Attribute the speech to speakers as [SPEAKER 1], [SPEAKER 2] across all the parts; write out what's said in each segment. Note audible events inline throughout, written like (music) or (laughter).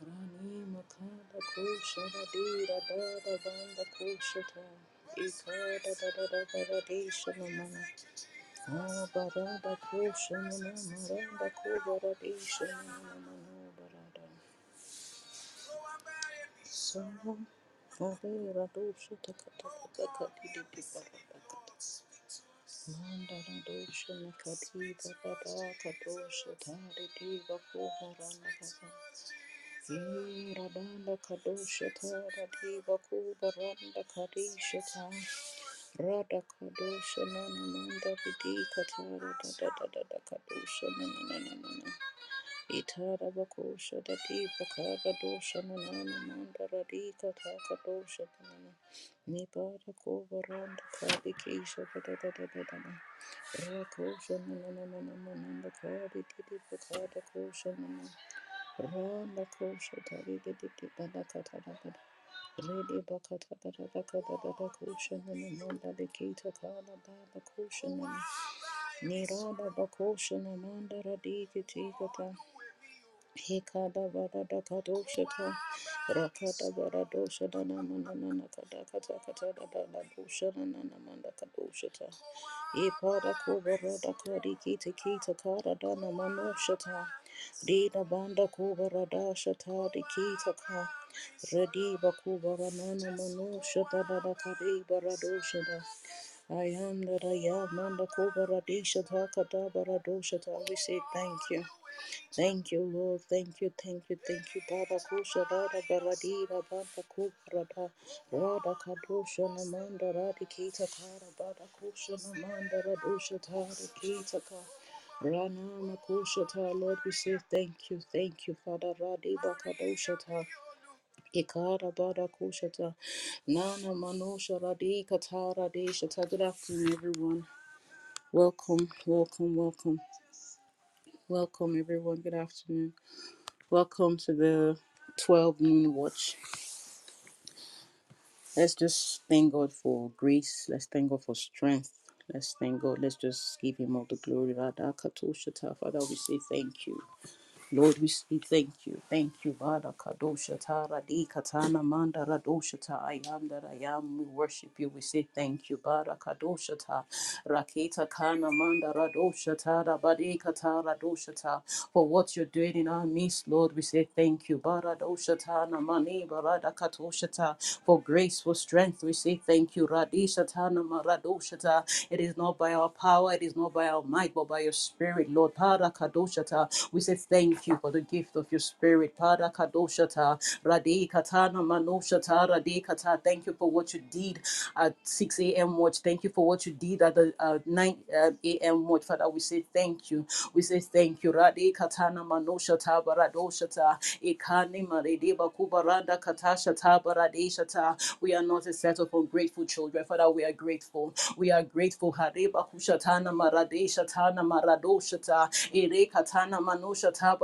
[SPEAKER 1] Rani makanda so da da da kadusha ta di di bakubara na kata Radanda Kadoshata Radiva Kubaranda Kadishata Rada Kadosha Nana Manda Vidi Katara da da da da da Kadosha Nana Nana Nana Itara Bakosha da Diva Kara Dosha Nana Manda Radika Taka Dosha Nana Nibara Kubaranda Kadikisha da da da da da da Rakosha Nana Nana Nana Kadi Didi Bakada Kosha Nana Randa kosha tari de de de bada kata da bada. Rede bakata bada kosha nana manda de kita kala bada kosha nana. Nirada bakosha namanda radiki tikata. Hikada barada kadoshata rakada barado shadana manana nakada kata kata da da da bushana nana manda kadoshata ipada kubarada kadi kita kita kara dana manoshata Dida banda kubarada shata di kita ka Redi bakubara nana manoshata da da kadi barado shada I am that I am manda kubaradi shata kada barado shata we say thank you. Thank you, Lord. Thank you, thank you, thank you. Baba kusha dada baradira baba kubrada rada kadusha namanda radi kita kara bada kusha namanda radusha tari kita ka. Rana makusha Lord we say thank you, thank you, Father radi bakadusha ta ikara bada kusha ta nana manusha radi katara desha ta. Good afternoon, everyone. Welcome, welcome, welcome, welcome, everyone. Good afternoon. Welcome to the 12 noon watch. Let's just thank God for grace. Let's thank God for strength. Let's thank God. Let's just give Him all the glory. Father, we say thank you. Lord, we say thank you. Thank you, Vada Kadosha Tara Di Katana Manda Radosha Ta I am that I am. We worship you. We say thank you, Vada Kadosha Ta Raketa Kana Manda Radosha Tara Badi Katara Dosha Ta for what you're doing in our midst, Lord. We say thank you, Vada Dosha Ta Namani Barada Katosha Ta for grace, for strength. We say thank you, Radisha Ta Namaradosha Ta. It is not by our power, it is not by our might, but by your spirit, Lord. Para Kadosha Ta. We say thank you for the gift of your spirit. Pada kadoshata, rade katana manoshata. Thank you for what you did at 6 a.m. watch. Thank you for what you did at the uh, 9 uh, a.m. watch. Father, we say thank you. We say thank you. Rade katana manoshata, baradoshata, ikani marede bakubaranda katashata, baradeshata. We are not a set of ungrateful children. Father, we are grateful. We are grateful. Hareba kushatana maradeshatana maradoshata, ere katana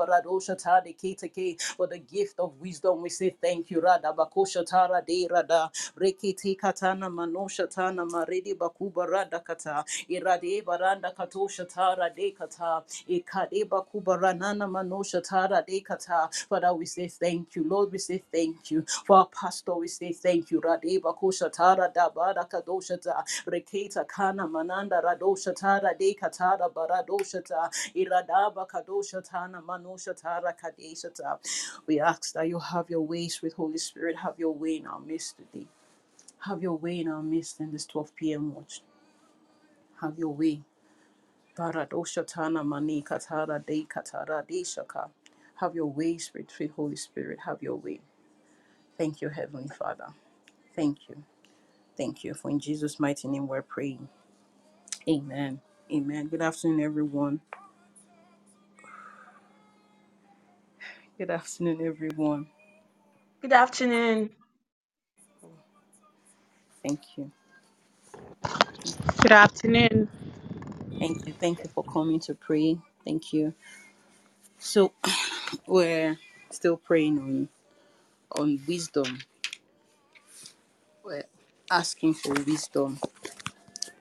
[SPEAKER 1] manoshata, baradosha ta de. For the gift of wisdom, we say thank you. Rada bakosha tara de rada. Rekete katana manosha tana marede bakuba rada kata. Irade baranda katosha tara de kata. Ikade bakuba ranana manosha tara de kata. Father, we say thank you. Lord, we say thank you. For our pastor, we say thank you. Rade bakosha tara da bada kadosha ta. Reketa kana mananda radosha tara de katara baradosha ta. Iradaba kadosha We ask that you have your ways with Holy Spirit. Have your way in our midst today. Have your way in our midst in this 12 p.m. watch. Have your way. Baradoshatana mani katara de katara shaka. Have your way, Spirit, sweet Holy Spirit. Have your way. Thank you, Heavenly Father. Thank you. Thank you. For in Jesus' mighty name we're praying. Amen. Amen. Good afternoon, everyone. Good afternoon, everyone.
[SPEAKER 2] Good afternoon.
[SPEAKER 1] Thank you.
[SPEAKER 3] Good afternoon.
[SPEAKER 1] Thank you. Thank you for coming to pray. Thank you. So (clears throat) we're still praying on on wisdom. We're asking for wisdom.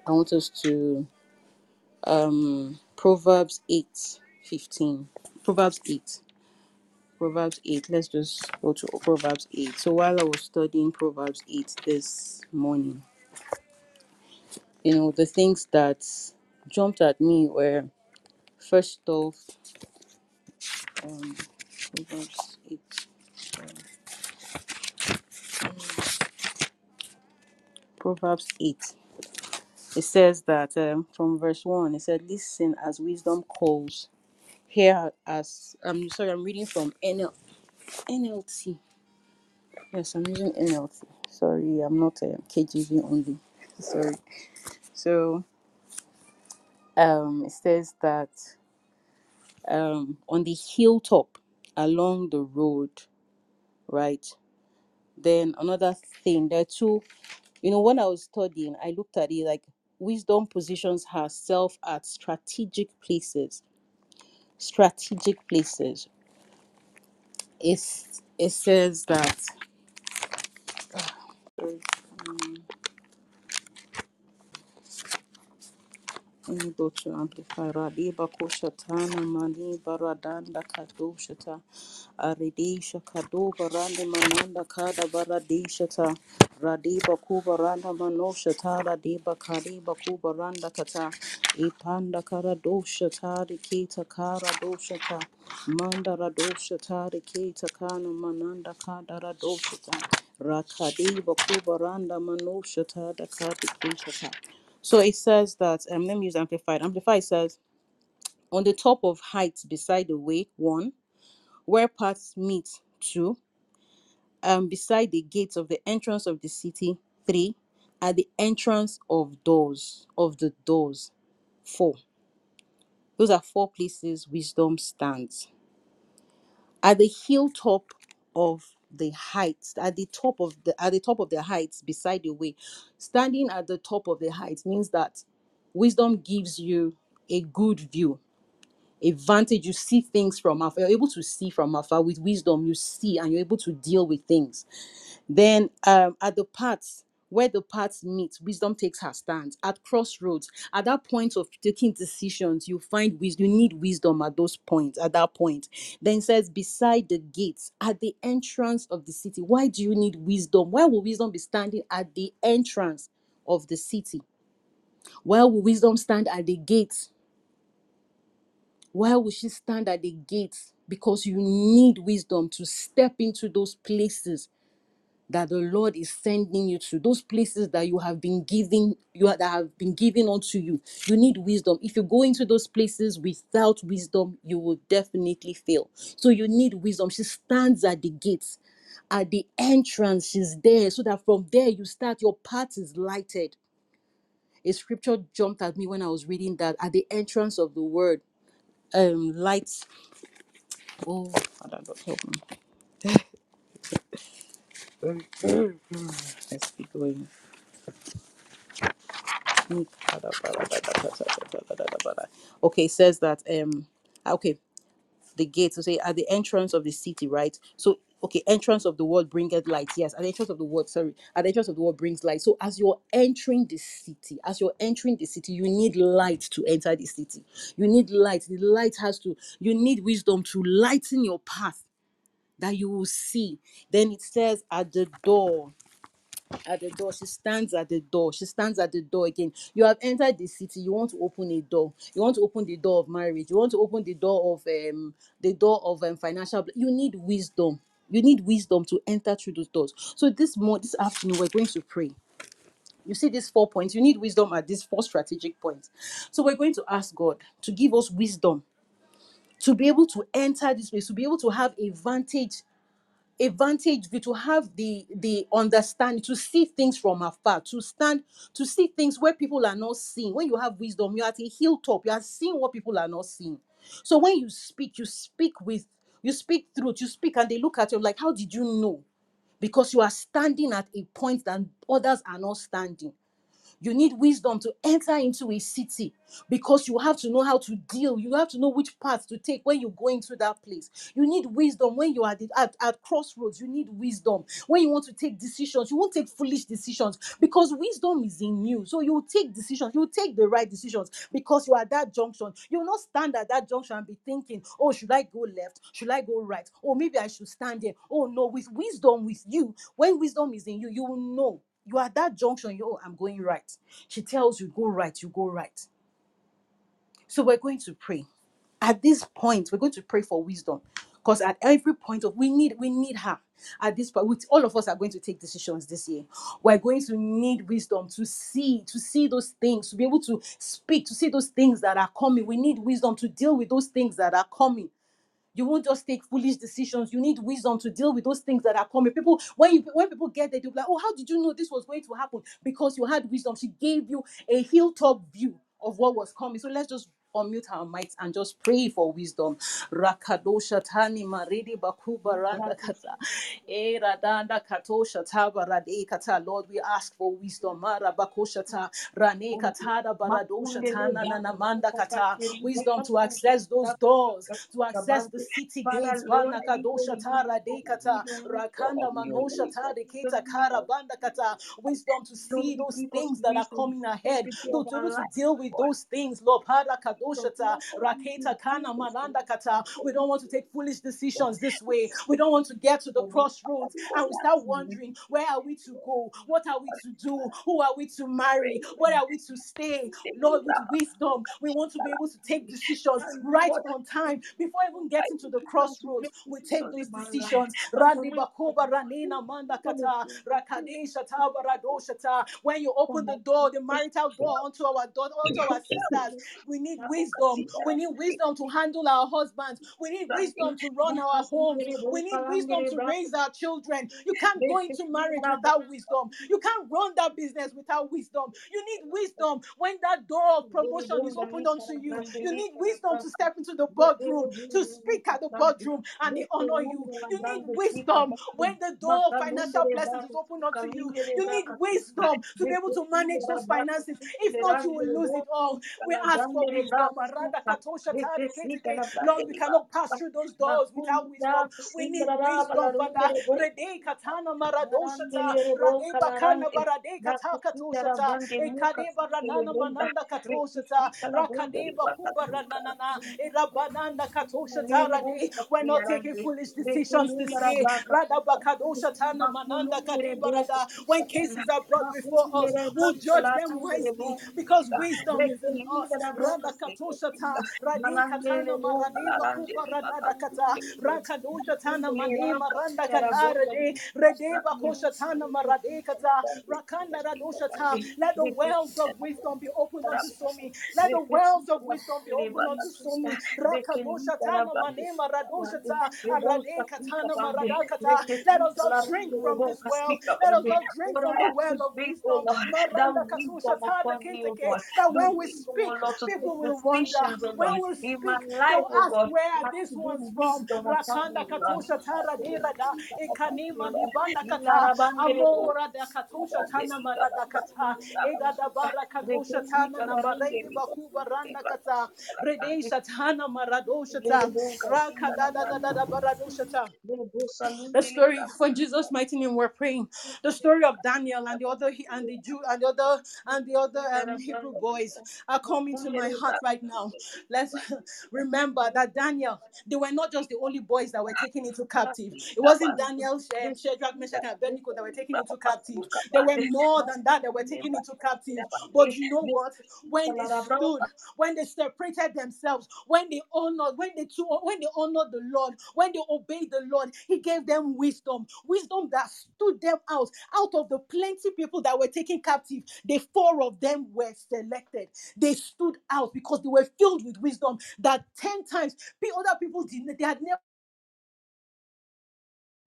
[SPEAKER 1] I want us to um Proverbs 8 15. Proverbs 8. Proverbs 8. Let's just go to Proverbs 8. So while I was studying Proverbs 8 this morning, you know, the things that jumped at me were first off, um, Proverbs 8. Proverbs 8. It says that um, from verse 1, it said, Listen as wisdom calls. Here as, I'm sorry, I'm reading from NL, NLT. Yes, I'm using NLT. Sorry, I'm not a KJV only. Sorry. So um, it says that um, on the hilltop along the road, right? Then another thing, there are two, you know, when I was studying, I looked at it like wisdom positions herself at strategic places. Strategic places. It's, it says that. um, Go to Amplify. Radiba Koshatana Mani Baradanda Kadoshata. Aridisha Kado Barande Mananda Kada Baradishata. Radiba Kubaranda Manoshata. Radiba Kadiba Kubaranda Kata. Ipanda Karadoshata. Rikita Kara Doshata. Manda Radoshata. Rikita Kana Mananda Kada Radoshata. Rakadiba Kubaranda Manoshata. Dakati Kushata. So it says that um let me use amplified. Amplified says on the top of heights beside the way, one, where paths meet, two, um beside the gates of the entrance of the city, three, at the entrance of doors of the doors, four. Those are four places wisdom stands. At the hilltop of the heights, at the top of the at the top of the heights beside the way, standing at the top of the heights means that wisdom gives you a good view a vantage. You see things from afar. You're able to see from afar with wisdom. You see and you're able to deal with things. Then um at the parts where the paths meet wisdom takes her stand. At crossroads at that point of taking decisions you find wisdom you need wisdom at those points at that point. Then it says beside the gates at the entrance of the city. Why do you need wisdom? Why will wisdom be standing at the entrance of the city? Why will wisdom stand at the gates? Why will she stand at the gates? Because you need wisdom to step into those places that the Lord is sending you to, those places that you have been given, you are, that have been given unto you. You need wisdom. If you go into those places without wisdom, you will definitely fail. So you need wisdom. She stands at the gates. At the entrance, she's there so that from there you start, your path is lighted. A scripture jumped at me when I was reading that at the entrance of the word, um, lights Oh, God, help me. (laughs) Let's keep going. Okay, it says that um okay the gate So say at the entrance of the city, right? So okay, entrance of the world bringeth light. Yes, at the entrance of the world, sorry, at the entrance of the world brings light. So as you're entering the city, as you're entering the city, you need light to enter the city. You need light. The light has to, you need wisdom to lighten your path that you will see. Then it says at the door at the door. She stands at the door. She stands at the door again. You have entered the city. You want to open a door. You want to open the door of marriage. You want to open the door of um the door of um, financial. bl- You need wisdom. You need wisdom to enter through those doors. So this morning, this afternoon, we're going to pray. You see these four points. You need wisdom at these four strategic points. So we're going to ask God to give us wisdom to be able to enter this place, to be able to have a vantage advantage view to have the the understanding to see things from afar to stand to see things where people are not seeing. When you have wisdom you're at a hilltop you are seeing what people are not seeing. So when you speak you speak with you speak truth you speak and they look at you like how did you know? Because you are standing at a point that others are not standing you need wisdom to enter into a city because you have to know how to deal. You have to know which path to take when you go into that place. You need wisdom when you are at, at, crossroads. You need wisdom when you want to take decisions. You won't take foolish decisions because wisdom is in you. So you will take decisions. You will take the right decisions because you are at that junction. You will not stand at that junction and be thinking, oh, should I go left? Should I go right? Or maybe I should stand there. Oh, no. With wisdom with you, when wisdom is in you, you will know. You are at that junction. You, oh, I'm going right. She tells you, go right, you go right. So we're going to pray. At this point, we're going to pray for wisdom. Because at every point of we need we need her. At this point, which all of us are going to take decisions this year. We're going to need wisdom to see, to see those things, to be able to speak, to see those things that are coming. We need wisdom to deal with those things that are coming you won't just take foolish decisions. You need wisdom to deal with those things that are coming. People, when you when people get there, they'll be like, "Oh, how did you know this was going to happen?" Because you had wisdom. She gave you a hilltop view of what was coming. So let's just unmute our mics and just pray for wisdom. Rakadosha tani maridi bakuba randa kata. Eh, radanda katosha taba rade kata. Lord, we ask for wisdom. Mara bakosha ta rane katada baradosha tana na namanda kata. Wisdom to access those doors to access the city gates.
[SPEAKER 2] Lord,
[SPEAKER 1] Vana
[SPEAKER 2] I pray
[SPEAKER 1] kadosha tara
[SPEAKER 2] wisdom, wisdom,
[SPEAKER 1] rakanda manosha
[SPEAKER 2] wisdom,
[SPEAKER 1] tara
[SPEAKER 2] wisdom,
[SPEAKER 1] kara banda kata. Wisdom to see those things that are coming ahead, to, to to deal with those things. Lord, para kadosha ta,
[SPEAKER 2] Lord, for wisdom,
[SPEAKER 1] raketa kana mananda kata. We don't want to take foolish decisions this way. We don't want to get to the crossroads and we start wondering where are we to go? What are we to do? Who are we to marry? Where are we to stay? Lord, with wisdom, we want to be able to take decisions right on time before even getting to the crossroads. We take those
[SPEAKER 2] in my life.
[SPEAKER 1] decisions.
[SPEAKER 2] And for
[SPEAKER 1] Randi
[SPEAKER 2] wisdom,
[SPEAKER 1] bakoba ranina manda
[SPEAKER 2] wisdom is
[SPEAKER 1] kata
[SPEAKER 2] in the things
[SPEAKER 1] rakadesha. When you open the door, the marital door onto our daughter, onto our sisters, we need wisdom. We need wisdom to handle our husbands. We need wisdom to run our homes. We need wisdom to raise our children. You can't go into marriage without wisdom. You can't run that business without wisdom. You need wisdom when that door of promotion is opened unto you. You need wisdom to step into the boardroom, to speak at the boardroom, and they honor you. You need wisdom when the door of financial blessings is opened unto you. You need wisdom to be able to manage those finances. If not, you will lose it all. We ask for wisdom. Marada katosha tade keteke. Lord, we cannot pass through those doors without wisdom. We need wisdom, Father. Rede katana maradoshata. Rade bakana barade kata katoshata. Ekade baranana mananda katoshata. Rakade bakuba ranana. Erabananda katoshata rade. We're not taking foolish decisions this year. Rada bakadoshata na mananda kade barada. When cases are brought before us, we'll judge them wisely because wisdom is in us. Rada katoshata. Rade katana marade bakuba radada kata. Rakadosha tana katara de rede bakosha tana marade kata rakanda radosha ta. Let the wells of wisdom be opened unto Somi. Let the wells of wisdom be opened unto Somi. Rakadosha tana mane maradosha ta arade katana marada kata. Let us all drink from this well. Let us all drink from the well of
[SPEAKER 2] oh
[SPEAKER 1] wisdom. Maranda
[SPEAKER 2] wisdom
[SPEAKER 1] katusha ta
[SPEAKER 2] upon me, oh
[SPEAKER 1] That when we
[SPEAKER 2] oh
[SPEAKER 1] speak,
[SPEAKER 2] Lord, to take
[SPEAKER 1] people will will wonder. When we speak,
[SPEAKER 2] life,
[SPEAKER 1] they'll ask where these ones from? Rakanda katosha tara derada. Ekanima libana kata. Amora da katosha tana marada kata. Eda da bara katosha tana na marede bakuba randa kata. Redesha tana maradosha ta. Raka da da da da da baradosha ta. The story for Jesus' mighty name we're praying. The story of Daniel and the other and the Jew and the other and the other um, Hebrew boys are coming to my heart right now. Let's (laughs) remember that Daniel, they were not just the only boys that were taken into captive. It wasn't Daniel, Shadrach, Meshach, and Abednego that were taken into captive. There were more than that that were taken into captive. But you know what? When they stood, when they separated themselves, when they honored, when they when they honored the Lord, when they obeyed the Lord, He gave them wisdom, wisdom that stood them out, out of the plenty people that were taken captive. The four of them were selected. They stood out because they were filled with wisdom that 10 times other people did not, they had never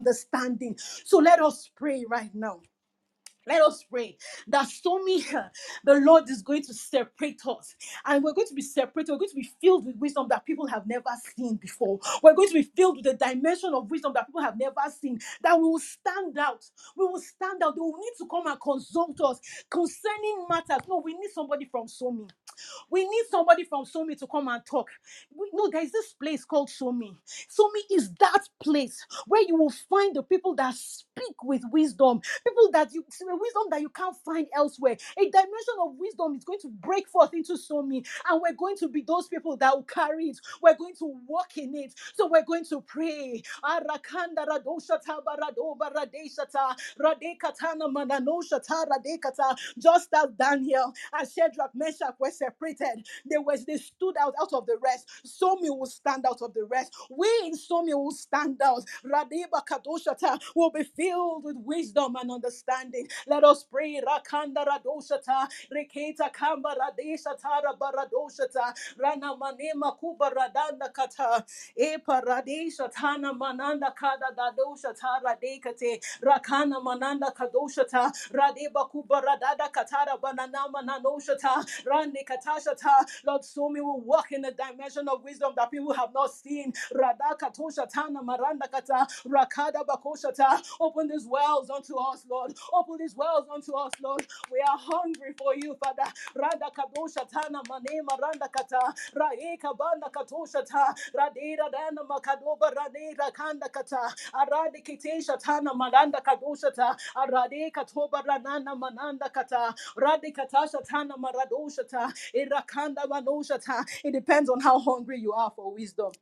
[SPEAKER 1] understanding. So let us pray right now. Let us pray that Somi, (laughs) the Lord is going to separate us, and we're going to be separated. We're going to be filled with wisdom that people have never seen before. We're going to be filled with a dimension of wisdom that people have never seen. That we will stand out. We will stand out. They will need to come and consult us concerning matters. No, we need somebody from Somi. We need somebody from Somi to come and talk. We know there is this place called Somi. Somi is that place where you will find the people that speak with wisdom, people that you see wisdom that you can't find elsewhere. A dimension of wisdom is going to break forth into Somi, and we're going to be those people that will carry it. We're going to walk in it. So we're going to pray. Just as Daniel and Shadrach, Meshach separated, they was they stood out out of the rest. Somi will stand out of the rest. We in Somi will stand out. Radeba kadoshata will be filled with wisdom and understanding. Let us pray. Rakanda radoshata, reketa kamba radeshata rabaradoshata, rana manema kuba radanda kata, e paradesha tana mananda kada dadosha tara dekate, rakana mananda kadoshata, radeba kuba radada katara banana mananoshata, Lord, Somi will walk in a dimension of wisdom that people have not seen. Maranda kata, rakada bakoshata. Open these wells unto us, Lord. Open these wells unto us, Lord. We are hungry for you, Father. Rada kadosha tana manema randa kata, raeka banda katosha ta, radera dana makadoba kanda kata, arade kitesha tana maranda kadosha ta, arade katoba ranana mananda kata, rade katasha It depends on how hungry you are for wisdom.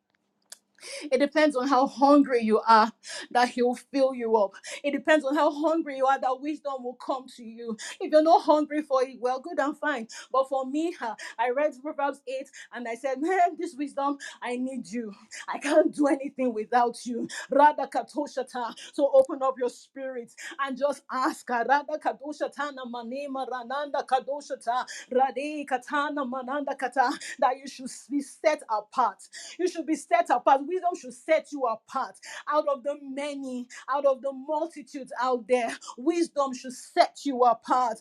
[SPEAKER 1] It depends on how hungry you are that He'll fill you up. It depends on how hungry you are that wisdom will come to you. If you're not hungry for it, well, good and fine. But for me, I read Proverbs 8 and I said, Man, this wisdom, I need you. I can't do anything without you. Rada katoshata. So open up your spirit and just ask. Rada kadoshata na manema rananda kadoshata. Rade katana mananda kata. That you should be set apart you should be set apart. Wisdom should set you apart out of the many, out of the multitudes out there. Wisdom should set you apart.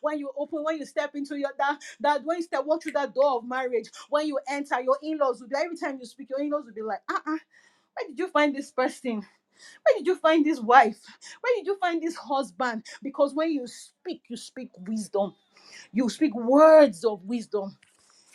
[SPEAKER 1] When you open, when you step into your that, that when you step walk through that door of marriage, when you enter, your in-laws will be every time you speak, your in-laws will be like, uh-uh, where did you find this person? Where did you find this wife? Where did you find this husband? Because when you speak, you speak wisdom. You speak words of wisdom.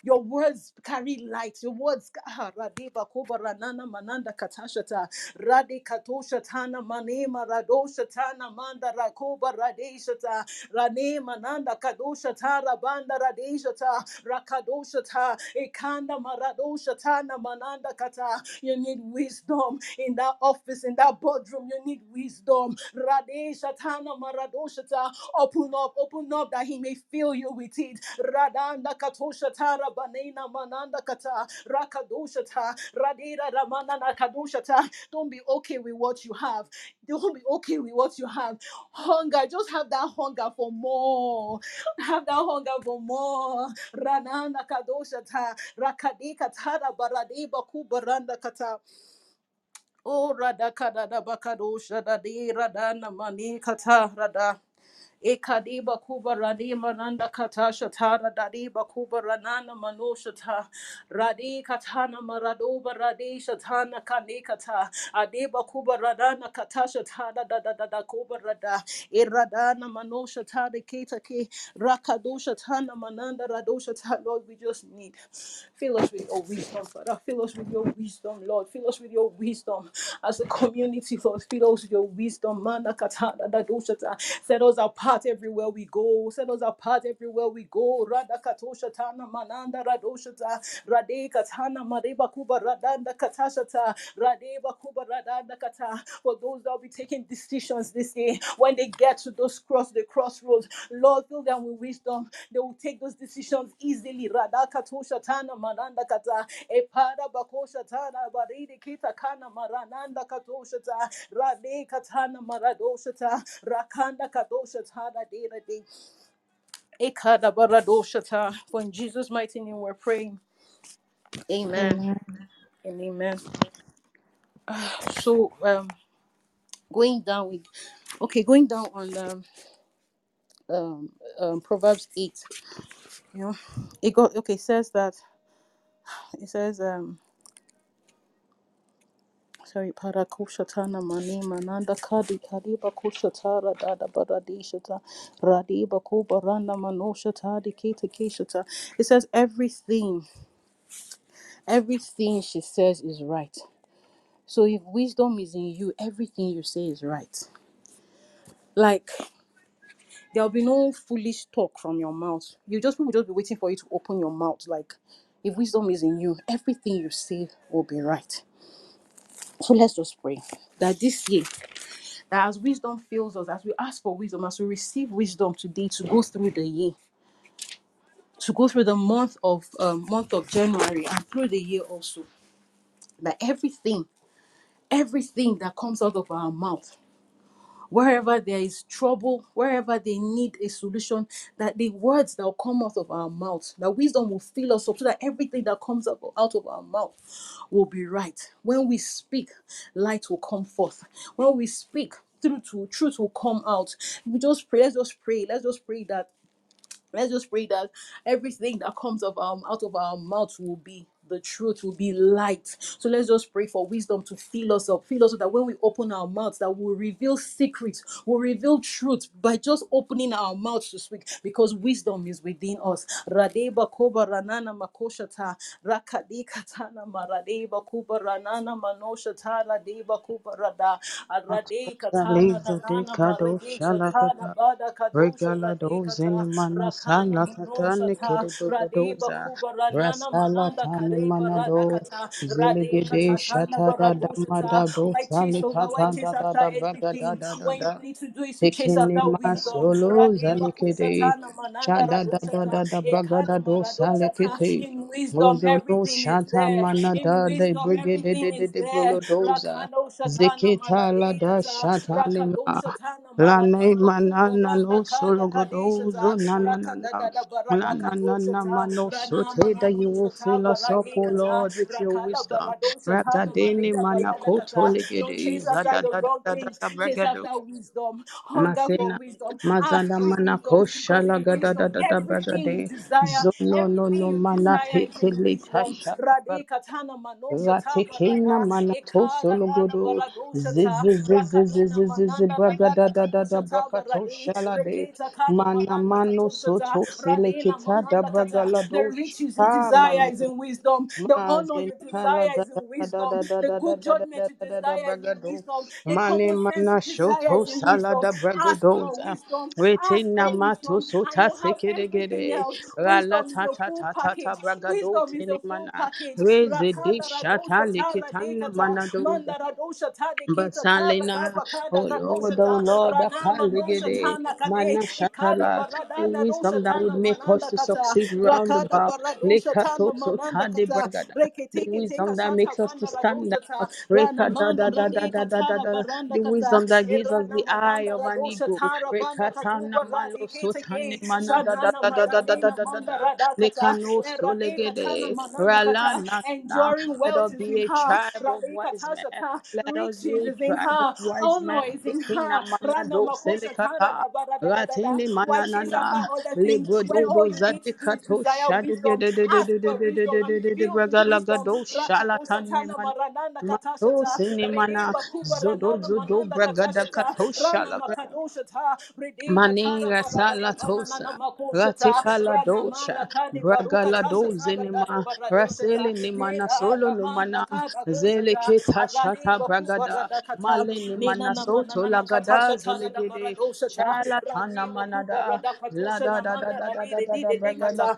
[SPEAKER 1] Your words carry light. Your words ah, Radiba Koba Ranana Mananda Katashata Radi Katoshatana Manema Radoshatana Manda Rakoba Radeshata Rane Mananda Kadoshatara Banda Radeshata Rakadoshata Ekanda Maradoshatana Mananda Kata. You need wisdom in that office, in that boardroom. You need wisdom. Radeshatana Maradoshata. Open up, open up that he may fill you with it. Radanda Katoshata Rabanena Mananda Kata Rakadoshata Radira Ramana Nakadoshata. Don't be okay with what you have. Don't be okay with what you have. Hunger, just have that hunger for more. Have that hunger for more. Rananda Kadoshata Rakadika Tara Baradeba Kubaranda Kata. Oh, rada kada da bakado shada di mani kata. Ekadiba kuba radi mananda kata shatara dadi bakuba ranana manoshata radi katana maradoba radi shatana kani kata adiba kuba radana kata shatara da da da da kuba rada. Iradana manoshata de kita ki. Tana mananda radosha ta Lord we just need. Fill us with your wisdom Father. Fill us with your wisdom Lord. Fill us with your wisdom. As a community Lord fill us with your wisdom. Mana katana da dosha ta set us apart everywhere we go. Set us apart everywhere we go. Rada katosha tana mananda radosha ta rade katana mareba kuba radanda katasha ta radeba kuba radanda kata. For those that will be taking decisions this day when they get to those cross the crossroads Lord fill them with wisdom. They will take those decisions easily. Radaka tosha tana mananda kata. Epada bakosha tana baridi kita kana marananda katosha ta rade katana maradosha ta rakanda kadosha tana dera de ekada baradosha ta for in Jesus mighty name we're praying. Amen.
[SPEAKER 3] Amen.
[SPEAKER 1] and amen. So um going down with okay going down on um um, um proverbs 8 you know it got okay says that it says um sorry para kushatana mani mananda kadi kadiba kushatara dada baradishata radiba kubaranda manoshata dikita kishata it says everything everything she says is right so if wisdom is in you everything you say is right like There'll be no foolish talk from your mouth. You just people just be waiting for you to open your mouth. Like if wisdom is in you, everything you say will be right. So let's just pray. That this year, that as wisdom fills us, as we ask for wisdom, as we receive wisdom today to go through the year, to go through the month of um, month of January and through the year also, that everything, everything that comes out of our mouth wherever there is trouble, wherever they need a solution, that the words that will come out of our mouth, that wisdom will fill us up so that everything that comes out out of our mouth will be right. When we speak, light will come forth. When we speak, truth will, truth will come out. We just pray, let's just pray, let's just pray that Let's just pray that everything that comes of our out of our mouths will be the truth, will be light. So let's just pray for wisdom to fill us up, fill us up that when we open our mouths, that we'll reveal secrets, we'll reveal truth by just opening our mouths to speak, because wisdom is within us. Radeba koba ranana makoshata, rakadi katana maradeba kuba ranana manoshata, radeba kuba rada, arade katana
[SPEAKER 3] Ataliza de
[SPEAKER 1] ranana
[SPEAKER 3] Kado
[SPEAKER 1] marade shatana
[SPEAKER 3] Shalakata.
[SPEAKER 1] bada kadosha
[SPEAKER 3] Regala
[SPEAKER 1] radekata
[SPEAKER 3] dozeni
[SPEAKER 1] rakana
[SPEAKER 3] manasala
[SPEAKER 1] manosha
[SPEAKER 3] katani
[SPEAKER 1] radeba
[SPEAKER 3] kiribudoza.
[SPEAKER 1] kuba ranana
[SPEAKER 3] Rasala
[SPEAKER 1] mananda
[SPEAKER 3] tani
[SPEAKER 1] kareba
[SPEAKER 3] manado.
[SPEAKER 1] radakata
[SPEAKER 3] Ziligede
[SPEAKER 1] radekata tana
[SPEAKER 3] shata da da
[SPEAKER 1] baradosha ta
[SPEAKER 3] madado
[SPEAKER 1] why chase
[SPEAKER 3] sali
[SPEAKER 1] over why
[SPEAKER 3] kata
[SPEAKER 1] chase
[SPEAKER 3] da da
[SPEAKER 1] after
[SPEAKER 3] da braga da
[SPEAKER 1] everything
[SPEAKER 3] da da
[SPEAKER 1] when you
[SPEAKER 3] da.
[SPEAKER 1] need to do is to chase
[SPEAKER 3] Tekini
[SPEAKER 1] after wisdom
[SPEAKER 3] masolo zalikede.
[SPEAKER 1] tana mananda
[SPEAKER 3] Shada da da
[SPEAKER 1] ta
[SPEAKER 3] da da eh, braga da
[SPEAKER 1] ekana
[SPEAKER 3] do
[SPEAKER 1] maradosha ta
[SPEAKER 3] salikete.
[SPEAKER 1] in wisdom
[SPEAKER 3] Mozono
[SPEAKER 1] everything is
[SPEAKER 3] shata
[SPEAKER 1] there in
[SPEAKER 3] manada de
[SPEAKER 1] wisdom
[SPEAKER 3] brigade de
[SPEAKER 1] everything
[SPEAKER 3] de
[SPEAKER 1] is
[SPEAKER 3] de
[SPEAKER 1] there
[SPEAKER 3] bolodoza.
[SPEAKER 1] rakano shatana
[SPEAKER 3] Zikita la da
[SPEAKER 1] maradekata
[SPEAKER 3] shata lima.
[SPEAKER 1] rakadosha
[SPEAKER 3] La ne
[SPEAKER 1] maradeba
[SPEAKER 3] manana
[SPEAKER 1] kubaranda
[SPEAKER 3] no
[SPEAKER 1] kada
[SPEAKER 3] solo
[SPEAKER 1] kadeshata
[SPEAKER 3] godozo na na na na.
[SPEAKER 1] rakadada
[SPEAKER 3] La
[SPEAKER 1] barada
[SPEAKER 3] na na na
[SPEAKER 1] katoshata
[SPEAKER 3] mano
[SPEAKER 1] rana
[SPEAKER 3] sote that you will
[SPEAKER 1] manakushata
[SPEAKER 3] fill us up, O Lord, with your wisdom.
[SPEAKER 1] baradoshata
[SPEAKER 3] Ragadeni
[SPEAKER 1] namadeda bayada
[SPEAKER 3] manakoto legede
[SPEAKER 1] wisdom hunger for wisdom.
[SPEAKER 3] da da da bragade. Zono no no mana Ratekena bragada. da da da brakato shalade mano soto selekita da
[SPEAKER 1] the riches desire is in wisdom wisdom, the honor you desire is wisdom, the good judgment you desire is wisdom, Mani
[SPEAKER 3] mana shoto salada
[SPEAKER 1] Ask for namato
[SPEAKER 3] sota
[SPEAKER 1] you have
[SPEAKER 3] Rala
[SPEAKER 1] Wisdom. is the
[SPEAKER 3] tata
[SPEAKER 1] full
[SPEAKER 3] tata
[SPEAKER 1] package.
[SPEAKER 3] Mana.
[SPEAKER 1] package. Rakanda
[SPEAKER 3] shata likitana
[SPEAKER 1] dekata,
[SPEAKER 3] manadota.
[SPEAKER 1] manda radosha
[SPEAKER 3] oh Lord, Lord,
[SPEAKER 1] radama
[SPEAKER 3] dosha
[SPEAKER 1] Apaligede, Mana ikada
[SPEAKER 3] wisdom that would make us to succeed round about.
[SPEAKER 1] barado shatana mananda
[SPEAKER 3] the wisdom that makes us to stand The wisdom that gives us the eye of an eagle. Rekata na Let us be a child of wise us of Regalagado
[SPEAKER 1] Shalatanemana
[SPEAKER 3] Mato
[SPEAKER 1] Sinimana
[SPEAKER 3] Zodo Zodo Bragada Kato Shalagada
[SPEAKER 1] Maninga
[SPEAKER 3] Salatosa
[SPEAKER 1] Ratifala
[SPEAKER 3] Dosha Bragala
[SPEAKER 1] Dozinima
[SPEAKER 3] Rasili Nimana Solo Lumana Zele Kita Shata Bragada
[SPEAKER 1] Malin
[SPEAKER 3] Nimana Soto Lagada
[SPEAKER 1] Zolidide Shalatana
[SPEAKER 3] Manada La da da da da da da da da
[SPEAKER 1] da
[SPEAKER 3] da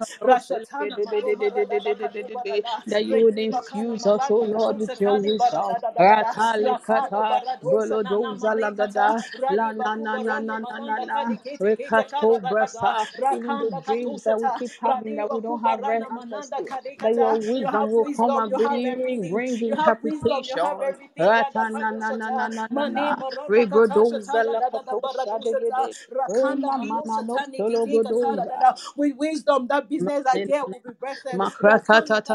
[SPEAKER 3] da
[SPEAKER 1] da
[SPEAKER 3] da
[SPEAKER 1] Father,
[SPEAKER 3] that you would infuse us,
[SPEAKER 1] O
[SPEAKER 3] Lord, with your wisdom. Ratali kata, lagada, la na na na na na na rekato brasa, even the dreams that we keep having that we don't have right
[SPEAKER 1] understanding,
[SPEAKER 3] that your wisdom will come and bring, bring interpretation. Rata na na na na na na na.
[SPEAKER 1] With wisdom, that business idea will be breathed.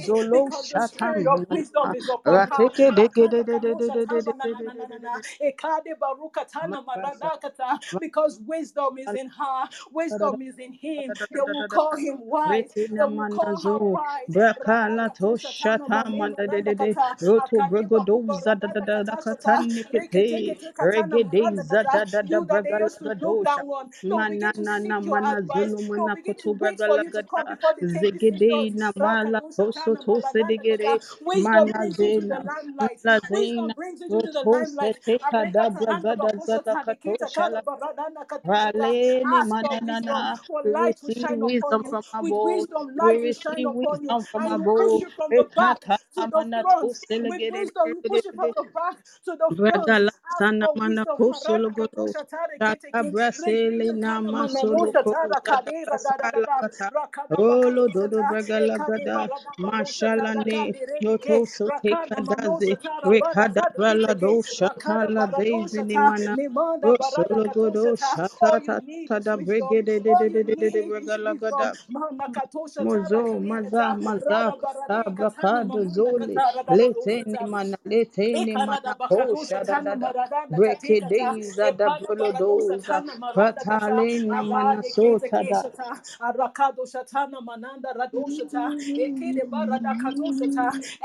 [SPEAKER 3] Zolo
[SPEAKER 1] because wisdom is in her, wisdom is in him. They will call him wise, they will call
[SPEAKER 3] him
[SPEAKER 1] wise.
[SPEAKER 3] roto da da da da da da da
[SPEAKER 1] You dosha
[SPEAKER 3] mana na
[SPEAKER 1] na
[SPEAKER 3] mana zulu mana na mala Sotosedigere,
[SPEAKER 1] Wisdom brings you to the Wisdom brings you to the wisdom, light
[SPEAKER 3] wisdom
[SPEAKER 1] you.
[SPEAKER 3] from above.
[SPEAKER 1] wisdom, light you.
[SPEAKER 3] wisdom from
[SPEAKER 1] you
[SPEAKER 3] above.
[SPEAKER 1] it the to the wisdom, you the to the wisdom mashalane
[SPEAKER 3] yoto sote kadaze rekada brala dosha kala
[SPEAKER 1] daze
[SPEAKER 3] ni mana godo shakata
[SPEAKER 1] tada
[SPEAKER 3] brigede de mozo maza maza
[SPEAKER 1] sabra
[SPEAKER 3] kado
[SPEAKER 1] zole
[SPEAKER 3] lete ni mana lete ni mana
[SPEAKER 1] o
[SPEAKER 3] shada da mana
[SPEAKER 1] arakado shatana mananda radoshata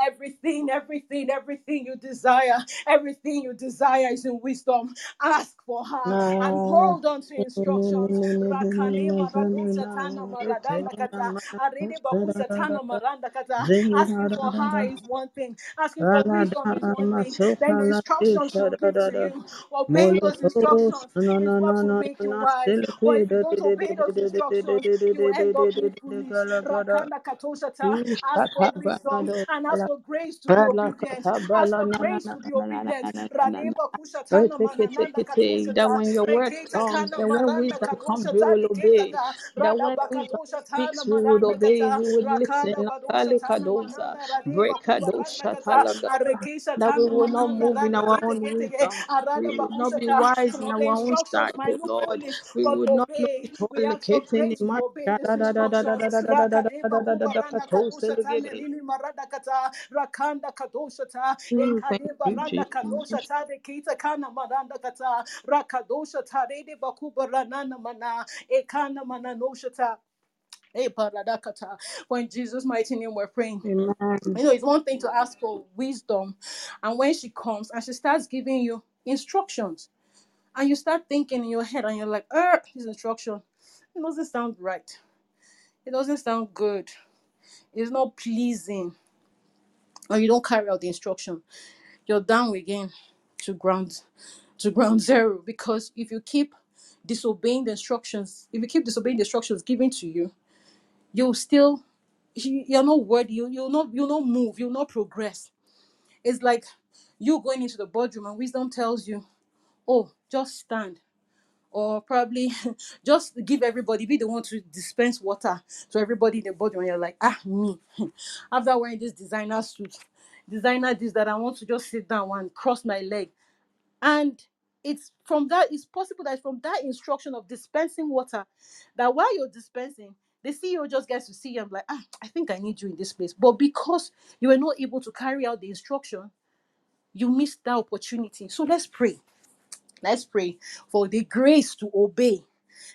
[SPEAKER 1] Everything, everything, everything you desire, everything you desire is in wisdom. Ask for her and hold on to instructions. Rakalima Asking for her is one thing. Asking for wisdom is one thing. Then instructions
[SPEAKER 3] will
[SPEAKER 1] give to you. Obey those instructions is what will make you wise. But if you don't obey those instructions, you end up
[SPEAKER 3] with
[SPEAKER 1] foolish. Ask and grace to grace to
[SPEAKER 3] That when your word comes, that when wisdom comes, we will obey. That when wisdom speaks, we
[SPEAKER 1] will
[SPEAKER 3] obey. We will listen. That we will not move in our own wisdom. We will not be wise in our own
[SPEAKER 1] sight,
[SPEAKER 3] Lord. We will not be
[SPEAKER 1] complicating
[SPEAKER 3] in my
[SPEAKER 1] melini marada kata rakanda kadoshata
[SPEAKER 3] Oh, thank
[SPEAKER 1] ekadeba
[SPEAKER 3] you,
[SPEAKER 1] randa
[SPEAKER 3] Jesus.
[SPEAKER 1] kadoshata de kita kana maranda kata rakadoshata de bakubarana mana ekana mana noshata. Eh, paradakata. For in Jesus' mighty name we're praying.
[SPEAKER 3] Amen.
[SPEAKER 1] You know, it's one thing to ask for wisdom, and when she comes and she starts giving you instructions, and you start thinking in your head, and you're like, er, this instruction, it doesn't sound right. It doesn't sound good. It's not pleasing. Or you don't carry out the instruction. You're down again to ground to ground (laughs) zero. Because if you keep disobeying the instructions, if you keep disobeying the instructions given to you, you'll still you- you're not worthy, you, you'll not you'll not move, you'll not progress It's like you going into the boardroom and wisdom tells you, oh, just stand. Or probably (laughs) just give everybody, be the one to dispense water to everybody in the boardroom. And you're like, ah, me. (laughs) After wearing this designer suit, designer this, that I want to just sit down and cross my leg. And it's from that, it's possible that from that instruction of dispensing water, that while you're dispensing, the CEO just gets to see you and be like, ah, I think I need you in this place. But because you were not able to carry out the instruction, you missed that opportunity. So let's pray. Let's pray. For the grace to obey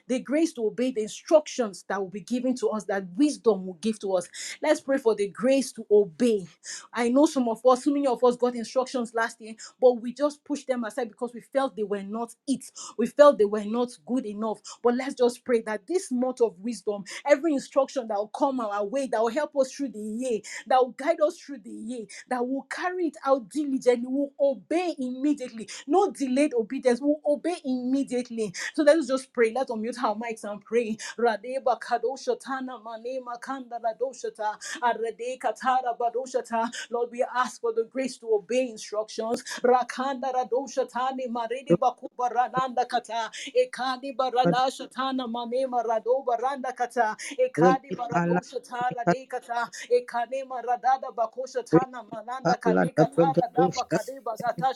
[SPEAKER 1] the grace to obey the instructions that will be given to us, that wisdom will give to us. Let's pray for the grace to obey. I know some of us, many of us got instructions last year, but we just pushed them aside because we felt they were not it. We felt they were not good enough. But let's just pray that this month of wisdom, every instruction that will come our way, that will help us through the year, that will guide us through the year, that will carry it out diligently, will obey immediately. No delayed obedience, will obey immediately. So let's just pray. Let's unmute our mics and pray. Radeba kadoshatana manema kanda radoshata. Arade katara badoshata. Lord, we ask for the grace to obey instructions. Rakanda radoshatani marede bakuba rananda kata. Ekadi barada shatana manema rado baranda kata. Ekadi baradosha tara de kata. Ekane maradada bakosha mananda kade katara daba kade bagata.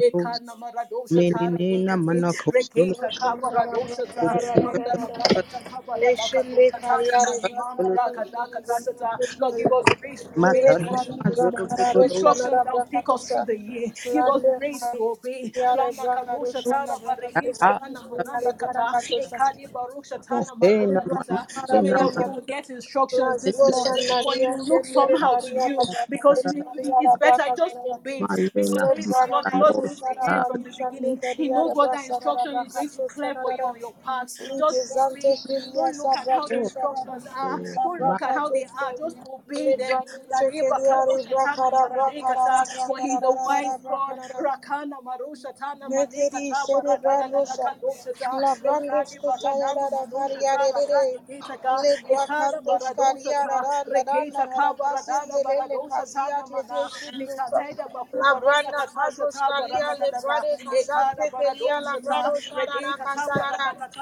[SPEAKER 1] Ekana maradosha de
[SPEAKER 3] Menina
[SPEAKER 1] kate. Reketa kabaradosha ta. Manda rakata kabarada
[SPEAKER 2] Leshende
[SPEAKER 1] kadosha tana
[SPEAKER 2] Kariare
[SPEAKER 1] manimana
[SPEAKER 2] Brakata
[SPEAKER 1] rakata katashata. Lord, give us grace to obey
[SPEAKER 3] matana
[SPEAKER 1] instructions.
[SPEAKER 3] mazolo
[SPEAKER 1] Instructions that will take us through the year. Give us
[SPEAKER 2] Lande
[SPEAKER 1] grace to obey.
[SPEAKER 2] Yare
[SPEAKER 1] Randa
[SPEAKER 2] Brakado
[SPEAKER 1] kadosha tara
[SPEAKER 2] Shanda
[SPEAKER 1] bareketa
[SPEAKER 3] Ata
[SPEAKER 1] kana
[SPEAKER 2] Yare
[SPEAKER 1] mananda kata.
[SPEAKER 2] Barakatosa
[SPEAKER 1] Ekadi barusha tana
[SPEAKER 3] Ena
[SPEAKER 1] mananda kata. So
[SPEAKER 2] Kara
[SPEAKER 1] many
[SPEAKER 3] ina
[SPEAKER 1] of
[SPEAKER 2] Branda
[SPEAKER 1] you will get instructions this
[SPEAKER 2] Lazibo
[SPEAKER 1] month, but it
[SPEAKER 2] Shandaria
[SPEAKER 1] will look
[SPEAKER 2] Shendere
[SPEAKER 1] somehow to
[SPEAKER 2] Karia
[SPEAKER 1] you because
[SPEAKER 2] Labrakade
[SPEAKER 1] you,
[SPEAKER 2] Kariara
[SPEAKER 1] it's better I just
[SPEAKER 2] Brakata
[SPEAKER 1] obey.
[SPEAKER 3] malena
[SPEAKER 1] Because maybe
[SPEAKER 2] Lebara
[SPEAKER 1] God, the Lord
[SPEAKER 2] Kado
[SPEAKER 1] knows the
[SPEAKER 3] manosta
[SPEAKER 2] Shara
[SPEAKER 1] end from
[SPEAKER 2] Badu
[SPEAKER 1] the
[SPEAKER 2] Shande
[SPEAKER 1] beginning. He knows
[SPEAKER 2] Kariara
[SPEAKER 1] what that
[SPEAKER 2] Brasara
[SPEAKER 1] instruction is going to
[SPEAKER 2] Brakato
[SPEAKER 1] clear for you
[SPEAKER 2] Sarara
[SPEAKER 1] on your
[SPEAKER 2] Liki
[SPEAKER 1] Just obay. Don't look at how the instructions are. Don't look at how they are. Just obey them.
[SPEAKER 2] Lebrani
[SPEAKER 1] Radeba
[SPEAKER 2] Sekeliari
[SPEAKER 1] kadosha tana
[SPEAKER 2] Brakara
[SPEAKER 1] maradekata.
[SPEAKER 2] Brakara
[SPEAKER 1] For he's a wise God. Rakana marosha tana
[SPEAKER 2] Nekeri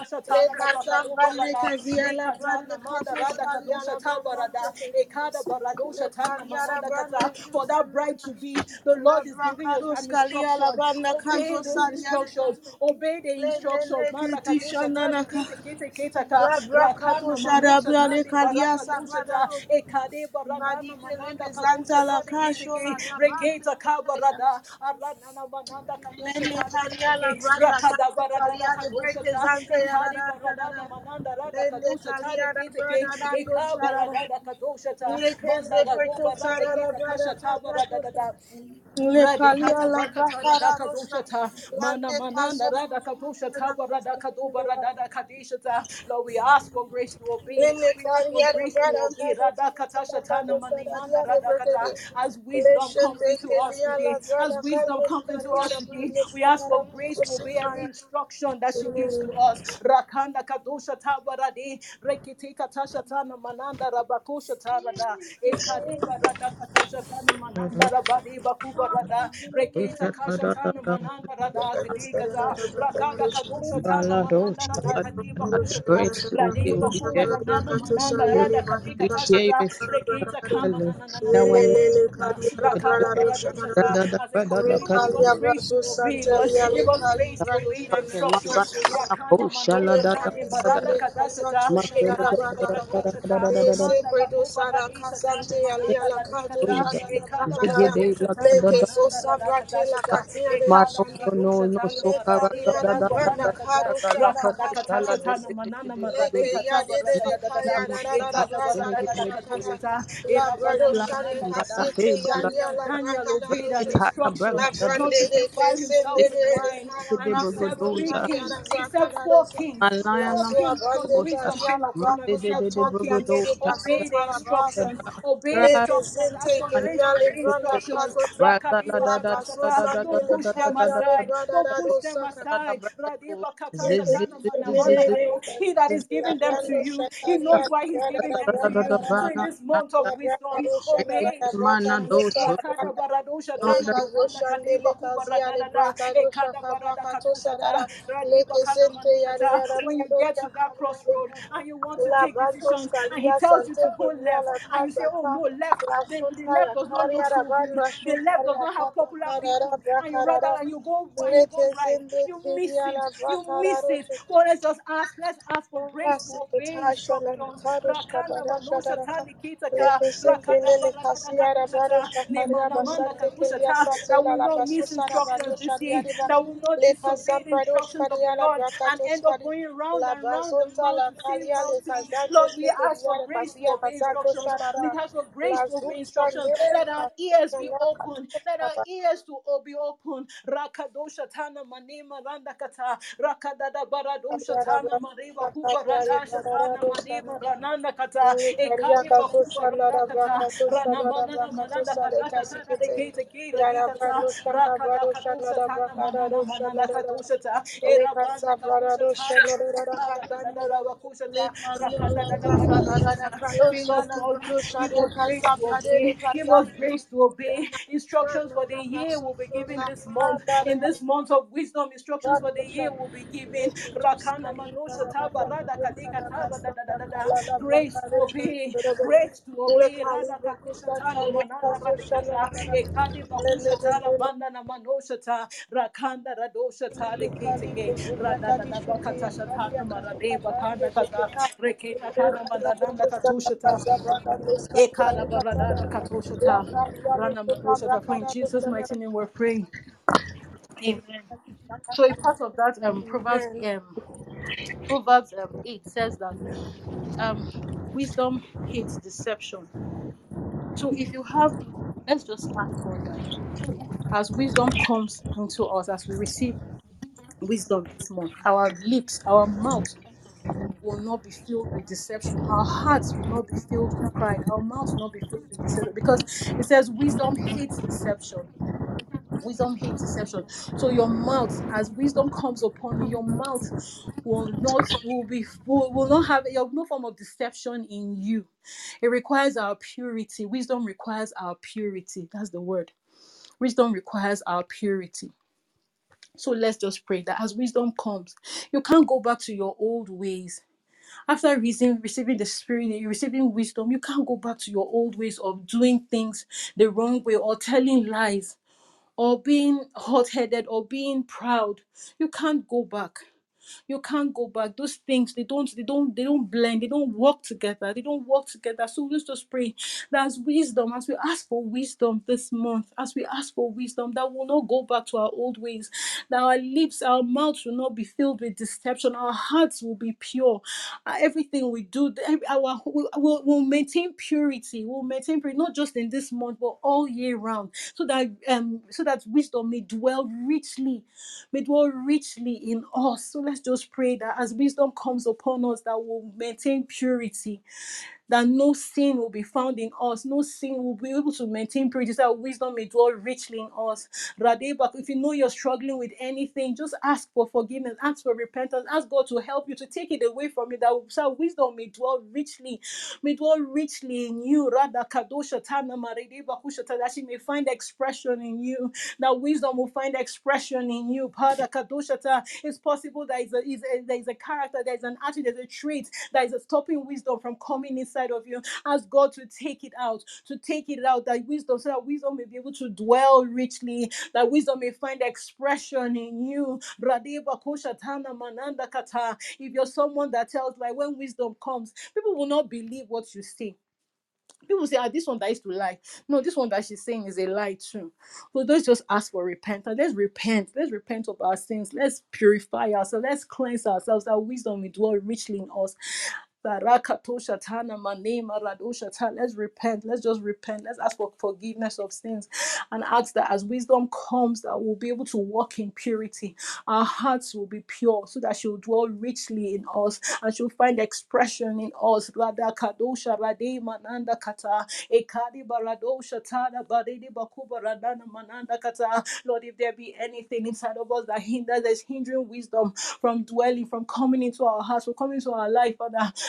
[SPEAKER 1] manekata
[SPEAKER 2] shere
[SPEAKER 1] baradada dada
[SPEAKER 2] barosha.
[SPEAKER 1] kadosha ta.
[SPEAKER 2] La brandos
[SPEAKER 1] Ekade
[SPEAKER 2] kutayara
[SPEAKER 1] baradana
[SPEAKER 2] da
[SPEAKER 1] manosha
[SPEAKER 2] kariare
[SPEAKER 1] ta
[SPEAKER 2] de de.
[SPEAKER 1] radade ketaka.
[SPEAKER 2] Le
[SPEAKER 1] Ekada
[SPEAKER 2] brakantos
[SPEAKER 1] baradosha
[SPEAKER 2] kariara
[SPEAKER 1] ta.
[SPEAKER 2] randa randa
[SPEAKER 1] Reketa ka baradada
[SPEAKER 2] harabasende le le
[SPEAKER 1] baradosha
[SPEAKER 2] kazia
[SPEAKER 1] tana
[SPEAKER 2] tete
[SPEAKER 1] mana.
[SPEAKER 2] shinde.
[SPEAKER 1] Mikateda
[SPEAKER 2] La
[SPEAKER 1] bakubaranda
[SPEAKER 2] branda
[SPEAKER 1] katasha
[SPEAKER 2] kados
[SPEAKER 1] ta
[SPEAKER 2] kalia
[SPEAKER 1] baradada
[SPEAKER 2] le
[SPEAKER 1] dada.
[SPEAKER 2] brade
[SPEAKER 1] Ekada
[SPEAKER 2] kazante kelia la
[SPEAKER 1] baradosha ta.
[SPEAKER 2] brado shara
[SPEAKER 1] Rede
[SPEAKER 2] da
[SPEAKER 1] kata
[SPEAKER 2] kasarara.
[SPEAKER 1] barada katasha ta
[SPEAKER 2] Le
[SPEAKER 1] rada bakado
[SPEAKER 2] kazambande
[SPEAKER 1] barada.
[SPEAKER 2] kazia la
[SPEAKER 1] Lekata
[SPEAKER 2] brande
[SPEAKER 1] namanda
[SPEAKER 2] katos
[SPEAKER 1] rada
[SPEAKER 2] kalia
[SPEAKER 1] kadosha
[SPEAKER 2] la
[SPEAKER 1] ta barada.
[SPEAKER 2] brabante.
[SPEAKER 1] Ekada
[SPEAKER 2] Le
[SPEAKER 1] baradosha ta
[SPEAKER 2] kariara
[SPEAKER 1] namananda
[SPEAKER 2] brande
[SPEAKER 1] kata. For that bride to be, the Lord is giving us
[SPEAKER 2] brakados
[SPEAKER 1] an
[SPEAKER 2] kalia la
[SPEAKER 1] instruction.
[SPEAKER 2] branda
[SPEAKER 1] Obey
[SPEAKER 2] kanto
[SPEAKER 1] those
[SPEAKER 2] saria de
[SPEAKER 1] instructions. Obey the instructions. Lord, we ask for grace to obey. We ask for grace to obey.
[SPEAKER 2] Kado
[SPEAKER 1] Rada katashata na
[SPEAKER 2] Kado
[SPEAKER 1] manimanda
[SPEAKER 2] Saradia de
[SPEAKER 1] rada kata.
[SPEAKER 2] Brekede.
[SPEAKER 1] As wisdom comes into us today, as wisdom comes into us today, we ask for grace to obey every instruction that she gives to us. Rakanda kadoshata barade rekete katashata na mananda rabakoshata rada ekade barada katashata na mananda rabade barada reketa kashatana mananda rada kidigaza rakada kadosha tana mananda rada kadiba kushata
[SPEAKER 3] Grace to obey,
[SPEAKER 1] radiba
[SPEAKER 3] we
[SPEAKER 1] kuba
[SPEAKER 3] share
[SPEAKER 1] ranana mananda rada kadika
[SPEAKER 3] we share
[SPEAKER 1] tashata
[SPEAKER 3] with
[SPEAKER 1] reketa kama na na na na na na na rakada barado shata as a community give us grace to obey us grace to obey bakuba mananda mananda bakuba kata mananda not wine and he served three kings he served four kings four kings plus wisdom came upon him he served four kings obey the instructions obey instructions ask for grace to obey instructions rakadiba kushata don't push them aside don't push them aside radiba katasha tanamana mandakado he that is giving them to you he knows why he's giving them to you so in this month of wisdom obey
[SPEAKER 3] Mana
[SPEAKER 1] instructions rakada baradosha tana mananda kadiba kubaradada ekada barada manoshata when you get to that crossroad and you want to take decisions and he tells you to go left and you say oh no left the, left does not look good the left does not have popular people and you rather and you go you go right. You miss it. You miss it. Well let's just ask let's ask for grace to that will not miss instructions this year that will not disobey the instructions of Lord and end up going round and round the mountain. Lord, we ask for grace to obey instructions. We ask for grace to obey instructions. Let our ears be open. Let our ears to o- be open. Rakadosha tana manema randa kata. Rakadada baradosha tana mareba kuba radasha tana manema rananda kata. Ekade bakuba randa kata. Rana manana mananda kadasha tana de kete kira dikata. Rakada kadosha tana manana kadosha ta. Erabanda kadosha Give us grace to obey. Instructions for the year will be given this month. In this month of wisdom, instructions for the year will be given. Grace to obey. Grace to obey. Bakata shatana marade bakanda kata. Reketa tana mananda katusha ta. Ekada baradada. Rana madoshata. For in Jesus' mighty name we're praying. Amen. So a part of that um Proverbs um Proverbs um 8 says that um wisdom hates deception. So if you have let's just ask God that as wisdom comes into us, as we receive wisdom this month, our lips, our mouth will not be filled with deception. Our hearts will not be filled with pride. Our mouths will not be filled with deception because it says wisdom hates deception. Wisdom hates deception. So your mouth, as wisdom comes upon you, your mouth will not will be will, will not have your no form of deception in you. It requires our purity. Wisdom requires our purity. That's the word. Wisdom requires our purity. So let's just pray that as wisdom comes, you can't go back to your old ways. After receiving, receiving the spirit, receiving wisdom, you can't go back to your old ways of doing things the wrong way or telling lies or being hot-headed or being proud you can't go back you can't go back. Those things they don't they don't they don't blend. They don't work together. They don't work together. So let's just pray that as wisdom as we ask for wisdom this month as we ask for wisdom that will not go back to our old ways that our lips our mouths will not be filled with deception. Our hearts will be pure. Uh, everything we do our we'll, we'll we'll maintain purity. We'll maintain purity not just in this month but all year round. So that um so that wisdom may dwell richly may dwell richly in us. So let's just pray that as wisdom comes upon us, that will maintain purity, that no sin will be found in us, no sin will be able to maintain purity, so that wisdom may dwell richly in us. Radeba, if you know you're struggling with anything, just ask for forgiveness, ask for repentance, ask God to help you to take it away from you, that so wisdom may dwell richly, may dwell richly in you. Rada kadosha tana maredeba That she may find expression in you, that wisdom will find expression in you. Pada kadoshata. It's possible that is a, is a, there is a character, there is an attitude, there's a trait that is stopping wisdom from coming inside of you. Ask God to take it out, to take it out, that wisdom, so that wisdom may be able to dwell richly, that wisdom may find expression in you. Mananda. If you're someone that tells, like when wisdom comes, people will not believe what you say People say, ah, this one that used to lie. No, this one that she's saying is a lie too. So let's just ask for repentance. Let's repent. Let's repent of our sins. Let's purify ourselves. Let's cleanse ourselves. That wisdom will dwell richly in us. Barakatosha tana mane maradosha ta. Let's repent. Let's just repent. Let's ask for forgiveness of sins and ask that as wisdom comes, that we'll be able to walk in purity. Our hearts will be pure so that she'll dwell richly in us and she'll find expression in us. Ekadi barede bakuba radana mananda. Lord, if there be anything inside of us that hinders, that's hindering wisdom from dwelling, from coming into our hearts, from coming into our life, Father,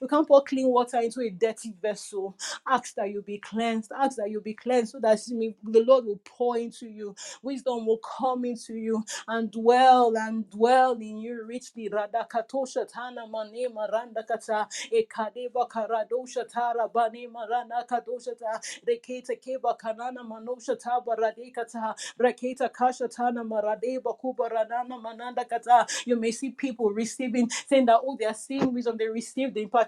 [SPEAKER 1] you can't pour clean water into a dirty vessel. Ask that you be cleansed. Ask that you be cleansed so that the Lord will pour into you. Wisdom will come into you and dwell and dwell in you richly. Radakatosha tana mane maranda kata ekadeba karadosha tara bane marana kadosha ta reketa keba kanana manosha taba radekata reketa kasha tana maradeba kuba ranana mananda kata. You may see people receiving, saying that oh they are seeing wisdom, they received the impartation,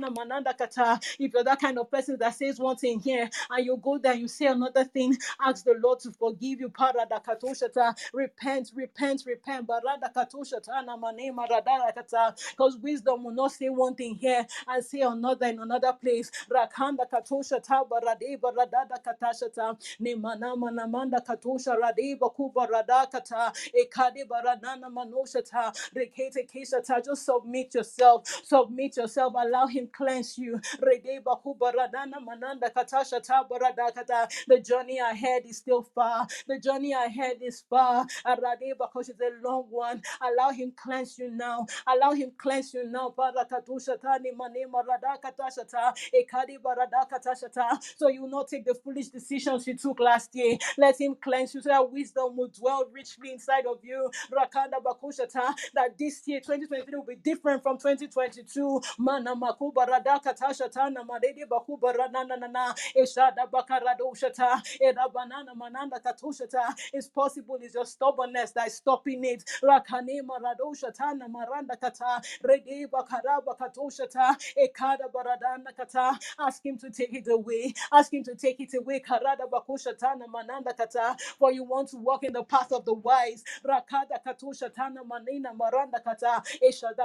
[SPEAKER 1] mananda kata. If you're that kind of person that says one thing here and you go there, you say another thing, ask the Lord to forgive you. Parada katoshata. Repent, repent, repent. Barada katoshata na mane marada kata. Because wisdom will not say one thing here and say another in another place. Rakanda katoshata barade barada katashata. Ne mana mana katosha rade baku barada kata. Ekade baranana manoshata. Rekete keshata. Just submit yourself. Submit yourself. Allow him cleanse you. (laughs) The journey ahead is still far. The journey ahead is far. Because it's a long one. Allow him cleanse you now. Allow him cleanse you now. So you will not take the foolish decisions you took last year. Let him cleanse you so that wisdom will dwell richly inside of you. That this year, 2023, will be different from 2022. Mana makuba radaka tashatana madede bakuba ranana nana. Bakarado shata. Mananda. It's possible it's your stubbornness that is stopping it. Rakane marado shatana maranda kata. Rede bakaraba katushata. Ekada baradana kata. Ask him to take it away. Ask him to take it away. Karada bakushatana mananda kata. For you want to walk in the path of the wise. Rakada manina maranda kata.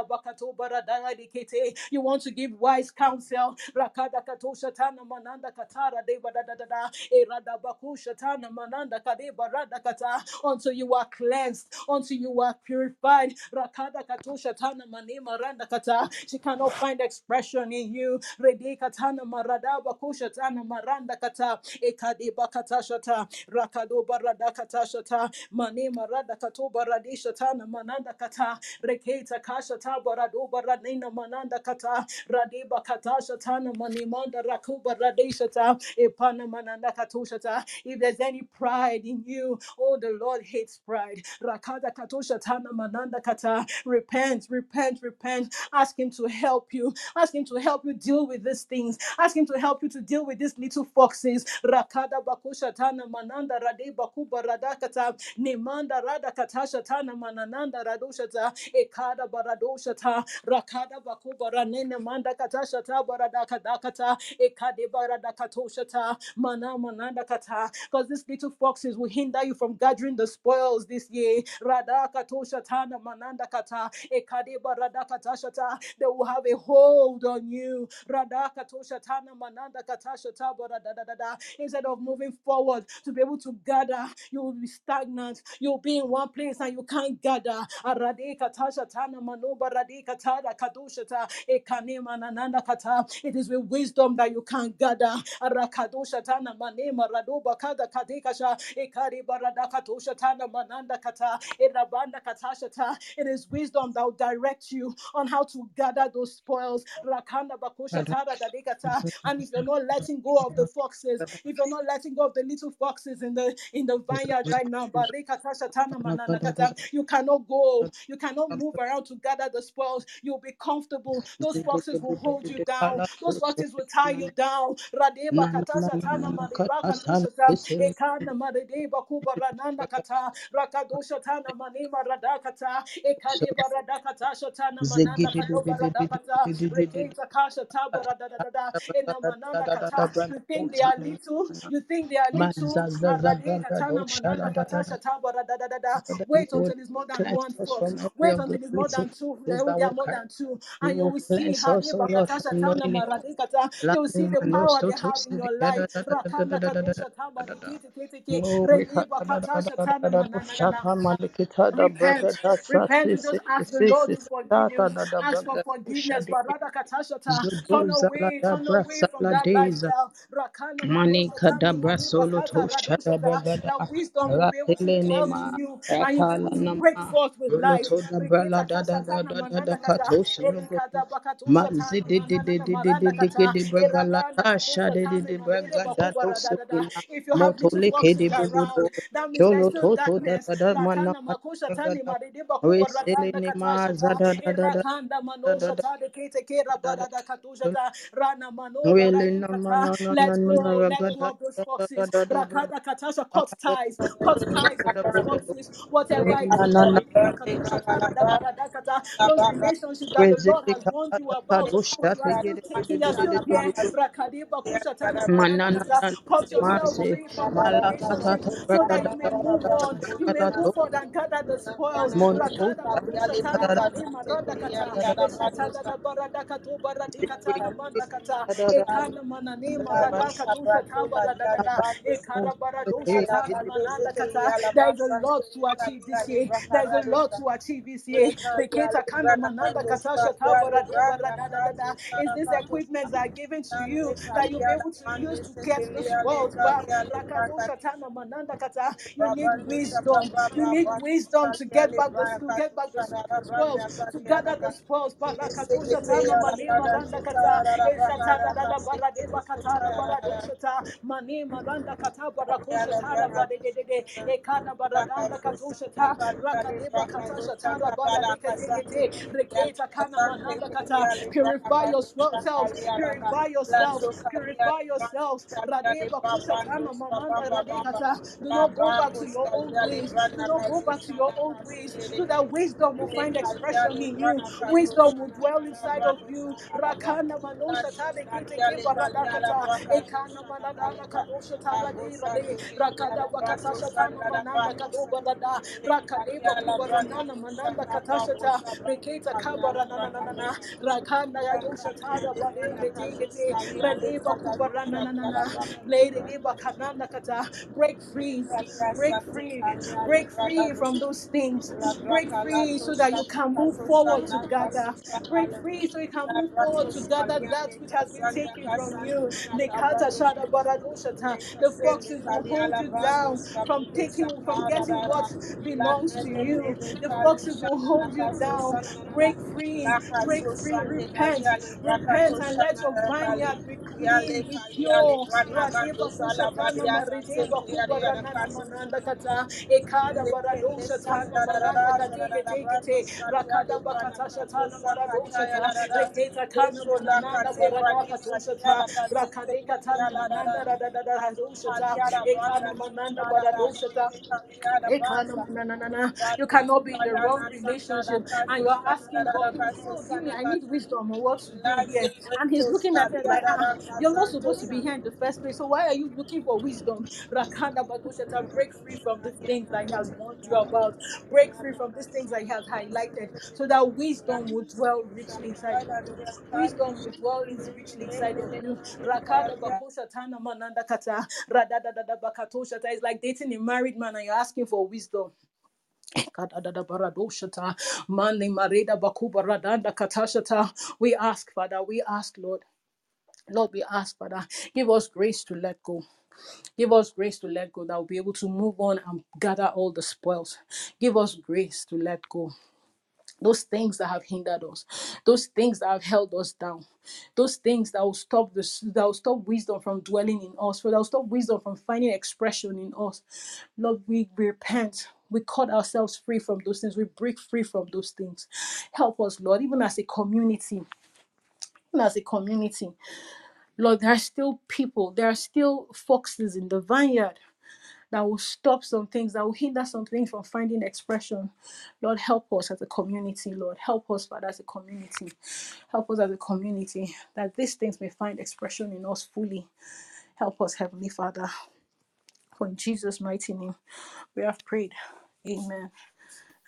[SPEAKER 1] Bakato baradana dikete. You want to give wise counsel. Rakada katusha tana mananda katara de badadada. Erada bakusha tana mananda kade barada kata. Until you are cleansed, until you are purified. Rakada katusha tana mane maranda kata. She cannot find expression in you. Rede katana marada bakusha tana maranda kata. Ekade bakata shata. Rakado barada kata shata. Mane marada kato baradi shata mananda kata. Reketa kasha ta barado baradina mananda kata. Radiba Katasha Tana Rakuba Epana Mananda Katoshata. If there's any pride in you, oh the Lord hates pride. Rakada Katosha Tana Mananda Kata. Repent, repent, repent. Ask him to help you. Ask him to help you deal with these things. Ask him to help you to deal with these little foxes. Rakada Bakusha Tana Mananda Rade Bakuba Radakata. Nemanda Rada Katasha Tana Manananda Radoshata. Ekada Baradoshata. Rakada Bakuba Ranene Manda Katashata Baradakadakata. Ekade. Mana. Because these little foxes will hinder you from gathering the spoils this year. Radakatosha Tana Mananda Kata. Ekade Baradakatashata. They will have a hold on you. Radakatosha Tana Mananda Katashata Baradadada. Instead of moving forward to be able to gather, you will be stagnant. You'll be in one place and you can't gather. Arade Katasha Tana Manoba. It is with wisdom that you can't gather. Arakadosha Tana Manema Radoba Kada Kadekasha. Ekari Baradakatosha Tana Mananda Kata. Erabanda Katashata. It is wisdom that will direct you on how to gather those spoils. Rakanda Bakosha Tara Dadekata. And if you're not letting go of the foxes, if you're not letting go of the little foxes in the in the vineyard right now, Barika Tasha Tana Manana Kata, you cannot go, you cannot move around to gather the spoils. You'll be comfortable. Those foxes will hold you down, those foxes will tie you down. Radeba Katasha Tana Maribaka Nushata, Ekana Marideba Kuba Rananda Kata, Rakadosha Tana Manima Radakata, Ekadeba Radakata Shatana Mananda Kadoba Radakata, Reketa Kasha Tabara da da da da, Ena Mananda Kata. You think they are little, you think they are little, Arade Katana Mananda Katasha Tabara da. da da da. Wait until it's more than one foot. Wait until it's more than two. They
[SPEAKER 3] that
[SPEAKER 1] are more than two, and you
[SPEAKER 3] will
[SPEAKER 1] see
[SPEAKER 3] cleanse us, O
[SPEAKER 1] Hadeba
[SPEAKER 3] Lord, from
[SPEAKER 1] Katasha Tana
[SPEAKER 3] knowing it.
[SPEAKER 1] Marade Kata. You will see the power they have in your life. Rakanda Kitiki. Katasha repent
[SPEAKER 3] da sa
[SPEAKER 1] repent
[SPEAKER 3] si
[SPEAKER 1] and
[SPEAKER 3] si
[SPEAKER 1] just ask the
[SPEAKER 3] si
[SPEAKER 1] lord
[SPEAKER 3] si
[SPEAKER 1] to
[SPEAKER 3] si
[SPEAKER 1] forgive
[SPEAKER 3] shata
[SPEAKER 1] you ask for forgiveness barada turn away turn away from that lifestyle
[SPEAKER 3] Mani kadabra solo
[SPEAKER 1] that wisdom will be able to and break forth with life bakatosha if you have
[SPEAKER 3] moto
[SPEAKER 1] little
[SPEAKER 3] leke de
[SPEAKER 1] foxes
[SPEAKER 3] bogodo
[SPEAKER 1] around that means there's
[SPEAKER 3] cholo
[SPEAKER 1] still
[SPEAKER 3] to to da
[SPEAKER 1] darkness
[SPEAKER 3] da da mana
[SPEAKER 1] Rakana makosha tani
[SPEAKER 3] bragada
[SPEAKER 1] marede bakuba
[SPEAKER 3] resele
[SPEAKER 1] radanda
[SPEAKER 3] nema
[SPEAKER 1] katashata
[SPEAKER 3] zada da da da
[SPEAKER 1] erakanda
[SPEAKER 3] da da
[SPEAKER 1] manosha
[SPEAKER 3] da
[SPEAKER 1] tade kete kera
[SPEAKER 3] da
[SPEAKER 1] barada
[SPEAKER 3] da
[SPEAKER 1] katushata rana mano
[SPEAKER 3] Really
[SPEAKER 1] baradi
[SPEAKER 3] na na
[SPEAKER 1] kata.
[SPEAKER 3] na na na
[SPEAKER 1] let
[SPEAKER 3] na
[SPEAKER 1] go let go
[SPEAKER 3] ragada
[SPEAKER 1] of those
[SPEAKER 3] da da da
[SPEAKER 1] foxes
[SPEAKER 3] da da da
[SPEAKER 1] rakada katasha cut
[SPEAKER 3] da
[SPEAKER 1] ties cut ties with those foxes whatever it
[SPEAKER 3] na
[SPEAKER 1] is
[SPEAKER 3] na na
[SPEAKER 1] baridi bakatusha tara da barada kata those relationships that the Lord has warned you about you are still taking you're still there rakadi bakusha manana kata yourself
[SPEAKER 3] Mase
[SPEAKER 1] free from that
[SPEAKER 3] malakata
[SPEAKER 1] relationship
[SPEAKER 3] ta
[SPEAKER 1] so that
[SPEAKER 3] ragada
[SPEAKER 1] you may move on you may move on and gather the spoils
[SPEAKER 3] monto
[SPEAKER 1] rakada bakusha tana manema randa kata eshatada da barada kato baradi kata manda kata ekana manane marada katusha tabara da da da ekara baradosha tana mananda kata there's a lot to achieve this year there's a lot to achieve this year kana mananda katasha tabara da is this equipment that are given to you that you'll be able to use to get the spoils back you need wisdom. You need wisdom to get back the to get back need wisdom to gather the spoils barakadosha purify yourselves purify yourselves purify yourselves. Do not go back to your old ways. Do not go back to your old ways. So that wisdom will find expression in you. Wisdom will dwell inside of you. Rakada break free break free break free from those things break free so that you can move forward together break free so you can move forward together that which has been taken from you Nekata shada baradoshata. the foxes will hold you down from taking from getting what belongs to you the foxes will hold you down break free break free repent, repent, and let your vineyard be clean, be pure. Ekada baradosha tana rakada rakadeka tana ekana mananda baradosha. You cannot be in the wrong relationship and you're asking God, Oh, give me, I need wisdom what to do here. And He's looking at it like, ah, you're not supposed to be here in the first place. So why are you looking for wisdom? Rakanda Badoshata, break free from these things that He has warned you about. Break free from these things that He has highlighted so that wisdom will dwell richly inside of you. Wisdom will dwell is richly inside of you. Rakada bakosha tana mananda kata. Radadadada. It's like dating a married man and you're asking for wisdom. Radanda katashata. We ask, Father, we ask, Lord. Lord, we ask, Father, give us grace to let go. Give us grace to let go that we'll be able to move on and gather all the spoils. Give us grace to let go those things that have hindered us, those things that have held us down, those things that will stop this, that will stop wisdom from dwelling in us, for that will stop wisdom from finding expression in us. Lord, we repent. We cut ourselves free from those things. We break free from those things. Help us, Lord, even as a community, even as a community. Lord, there are still people, there are still foxes in the vineyard that will stop some things, that will hinder some things from finding expression. Lord, help us as a community, Lord. Help us, Father, as a community. Help us as a community that these things may find expression in us fully. Help us, Heavenly Father. For in Jesus' mighty name, we have prayed. Amen.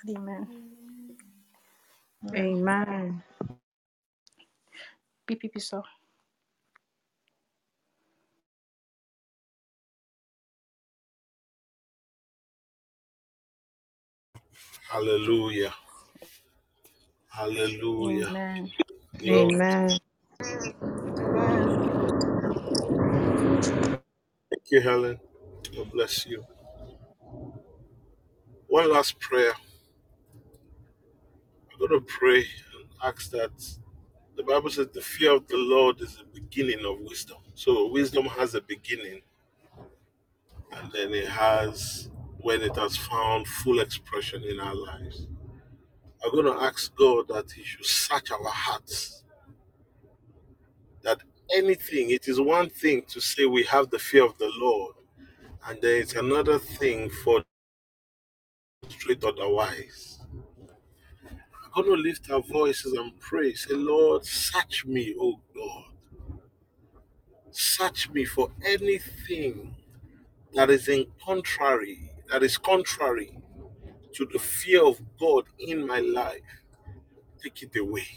[SPEAKER 1] and Amen. Amen.
[SPEAKER 3] Amen.
[SPEAKER 1] PPP, sir.
[SPEAKER 4] Hallelujah. Hallelujah.
[SPEAKER 1] Amen.
[SPEAKER 4] Glory.
[SPEAKER 3] Amen.
[SPEAKER 1] Amen.
[SPEAKER 4] Thank you, Helen. God bless you. One last prayer. I'm going to pray and ask that the Bible says the fear of the Lord is the beginning of wisdom. So wisdom has a beginning and then it has when it has found full expression in our lives. I'm going to ask God that He should search our hearts. That anything, it is one thing to say we have the fear of the Lord, and there is another thing for straight otherwise. I'm going to lift our voices and pray. Say, Lord, search me, oh God. Search me for anything that is in contrary, that is contrary to the fear of God in my life. Take it away.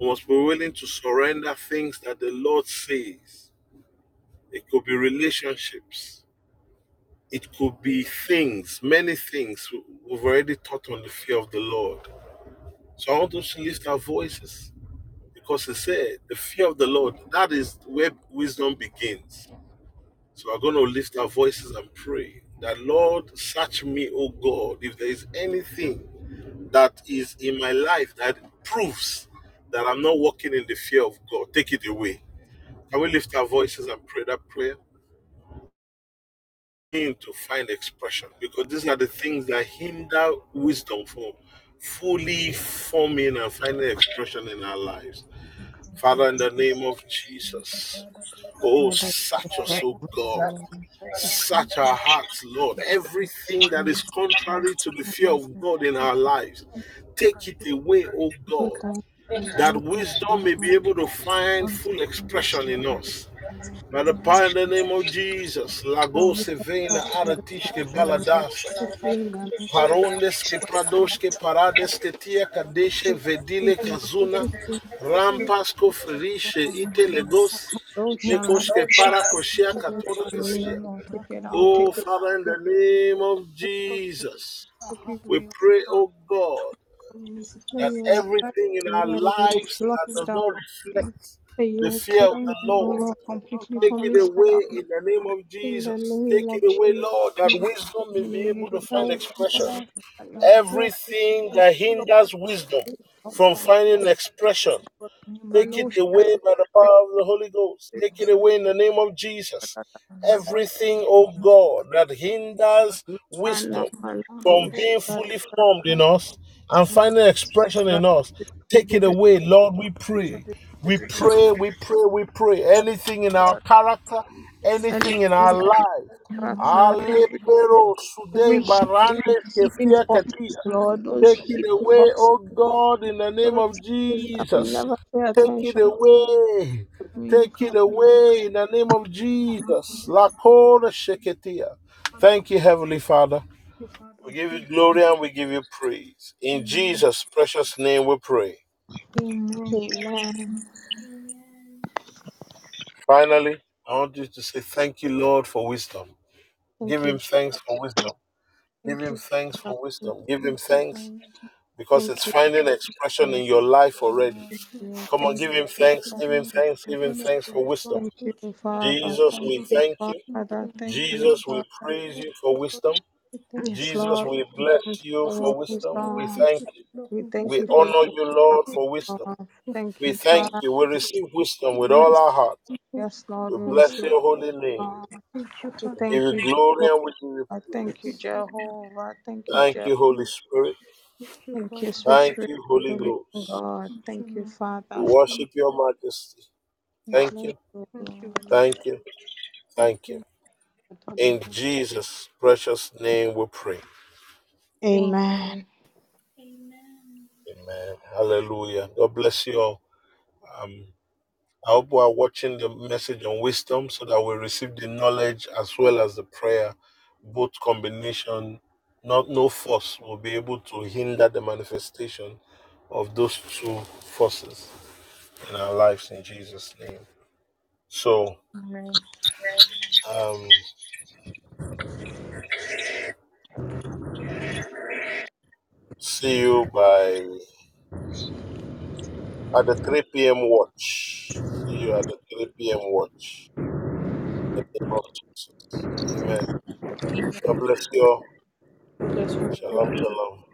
[SPEAKER 4] We must be willing to surrender things that the Lord says. It could be relationships. It could be things, many things. We've already taught on the fear of the Lord. So I want us to lift our voices because he said, the fear of the Lord, that is where wisdom begins. So we're going to lift our voices and pray that, Lord, search me, O God, if there is anything that is in my life that proves that I'm not walking in the fear of God, take it away. Can we lift our voices and pray that prayer? In to find expression because these are the things that hinder wisdom from fully forming and finding expression in our lives. Father, in the name of Jesus, oh, search us, oh God. such our hearts, Lord. Everything that is contrary to the fear of God in our lives, take it away, oh God, that wisdom may be able to find full expression in us. By the power in the name of Jesus, Lagos Vena Aratishke Baladasa, Parondes que Prados que Parades que Tia Kadeshe Vedile Kazuna, Rampas Kofrishe Ite Legos, Nikos que Para Koshia Katona Oh, Father, in the name of Jesus, we pray, oh God, that everything in our lives that does not reflect.
[SPEAKER 2] That
[SPEAKER 4] The
[SPEAKER 2] you
[SPEAKER 4] fear of
[SPEAKER 2] cleanse
[SPEAKER 4] the
[SPEAKER 2] me, O
[SPEAKER 4] Lord.
[SPEAKER 2] Lord, completely
[SPEAKER 4] Take
[SPEAKER 2] from
[SPEAKER 4] it
[SPEAKER 2] this
[SPEAKER 4] away in the name of
[SPEAKER 2] In the
[SPEAKER 4] Jesus.
[SPEAKER 2] name
[SPEAKER 4] Take
[SPEAKER 2] of
[SPEAKER 4] it away,
[SPEAKER 2] Jesus.
[SPEAKER 4] Lord, that wisdom may be able to find expression.
[SPEAKER 2] Lord. Help me,
[SPEAKER 4] Everything that hinders wisdom from finding expression, take it away by the power of the Holy Ghost. Take it away in the name of Jesus. Everything, oh God, that hinders wisdom from being fully formed in us and finding expression in us. Take it away, Lord, we pray. We pray, we pray, we pray. Anything in our character, anything in our life. Alebero sude
[SPEAKER 2] Wish
[SPEAKER 4] barande
[SPEAKER 2] receiving
[SPEAKER 4] kefia katia.
[SPEAKER 2] Lord,
[SPEAKER 4] Take it away,
[SPEAKER 2] thoughts,
[SPEAKER 4] oh God, in the name of
[SPEAKER 2] things that we
[SPEAKER 4] Jesus. Take it away. Take it away in the name of Jesus. Lakora sheketia. Thank you, Heavenly Father. We give you glory and we give you praise. In Jesus' precious name we pray.
[SPEAKER 2] Amen.
[SPEAKER 1] Amen.
[SPEAKER 4] Finally, I want you to say thank you, Lord, for wisdom. Give
[SPEAKER 2] Thank
[SPEAKER 4] him thanks for wisdom. Give
[SPEAKER 2] Thank
[SPEAKER 4] him
[SPEAKER 2] you,
[SPEAKER 4] thanks for wisdom. Give him thanks because it's
[SPEAKER 2] Thank you,
[SPEAKER 4] finding expression in your life already.
[SPEAKER 2] Thank you.
[SPEAKER 4] Come on,
[SPEAKER 2] Thank
[SPEAKER 4] give
[SPEAKER 2] you,
[SPEAKER 4] him thanks, give him thanks, give him thanks for wisdom.
[SPEAKER 2] Thank you, Father.
[SPEAKER 4] Jesus,
[SPEAKER 2] Thank
[SPEAKER 4] we
[SPEAKER 2] you,
[SPEAKER 4] thank you.
[SPEAKER 2] Father. Thank you,
[SPEAKER 4] Jesus, we
[SPEAKER 2] Father.
[SPEAKER 4] praise you for wisdom.
[SPEAKER 2] Yes,
[SPEAKER 4] Jesus,
[SPEAKER 2] Lord.
[SPEAKER 4] we
[SPEAKER 2] We
[SPEAKER 4] bless
[SPEAKER 2] thank you
[SPEAKER 4] you
[SPEAKER 2] for your
[SPEAKER 4] for wisdom. We
[SPEAKER 2] wisdom.
[SPEAKER 4] thank you.
[SPEAKER 2] We thank
[SPEAKER 4] We
[SPEAKER 2] you for
[SPEAKER 4] honor you, Lord, for wisdom.
[SPEAKER 2] Lord. Thank
[SPEAKER 4] We
[SPEAKER 2] you,
[SPEAKER 4] thank
[SPEAKER 2] Father.
[SPEAKER 4] you. We receive wisdom with all our heart.
[SPEAKER 2] Yes, Lord.
[SPEAKER 4] We
[SPEAKER 2] We
[SPEAKER 4] bless
[SPEAKER 2] receive
[SPEAKER 4] your holy name.
[SPEAKER 2] wisdom. We
[SPEAKER 4] We give
[SPEAKER 2] thank
[SPEAKER 4] you
[SPEAKER 2] you,
[SPEAKER 4] glory
[SPEAKER 2] Jehovah.
[SPEAKER 4] and we give you
[SPEAKER 2] Thank you. Jehovah. Thank you,
[SPEAKER 4] Thank
[SPEAKER 2] Jehovah.
[SPEAKER 4] you, Holy Spirit.
[SPEAKER 2] Thank you, sweet
[SPEAKER 4] Thank
[SPEAKER 2] spirit
[SPEAKER 4] you,
[SPEAKER 2] of
[SPEAKER 4] Holy
[SPEAKER 2] living
[SPEAKER 4] Ghost.
[SPEAKER 2] God. Thank you,
[SPEAKER 4] We
[SPEAKER 2] Father.
[SPEAKER 4] worship your majesty.
[SPEAKER 2] We
[SPEAKER 4] Thank
[SPEAKER 2] bless
[SPEAKER 4] you.
[SPEAKER 2] you, Lord.
[SPEAKER 4] Thank you. Thank you. In Jesus' precious name we pray.
[SPEAKER 2] Amen.
[SPEAKER 4] Amen. Hallelujah. God bless you all. Um, I hope we are watching the message on wisdom so that we receive the knowledge as well as the prayer. Both combination, not no force will be able to hinder the manifestation of those two forces in our lives in Jesus' name. So
[SPEAKER 2] Amen.
[SPEAKER 4] Um see you by at the 3 p.m. watch. See you at the 3 p.m. watch. In the name of Jesus. Amen. God bless you all.
[SPEAKER 2] God bless you.
[SPEAKER 4] Shalom, shalom.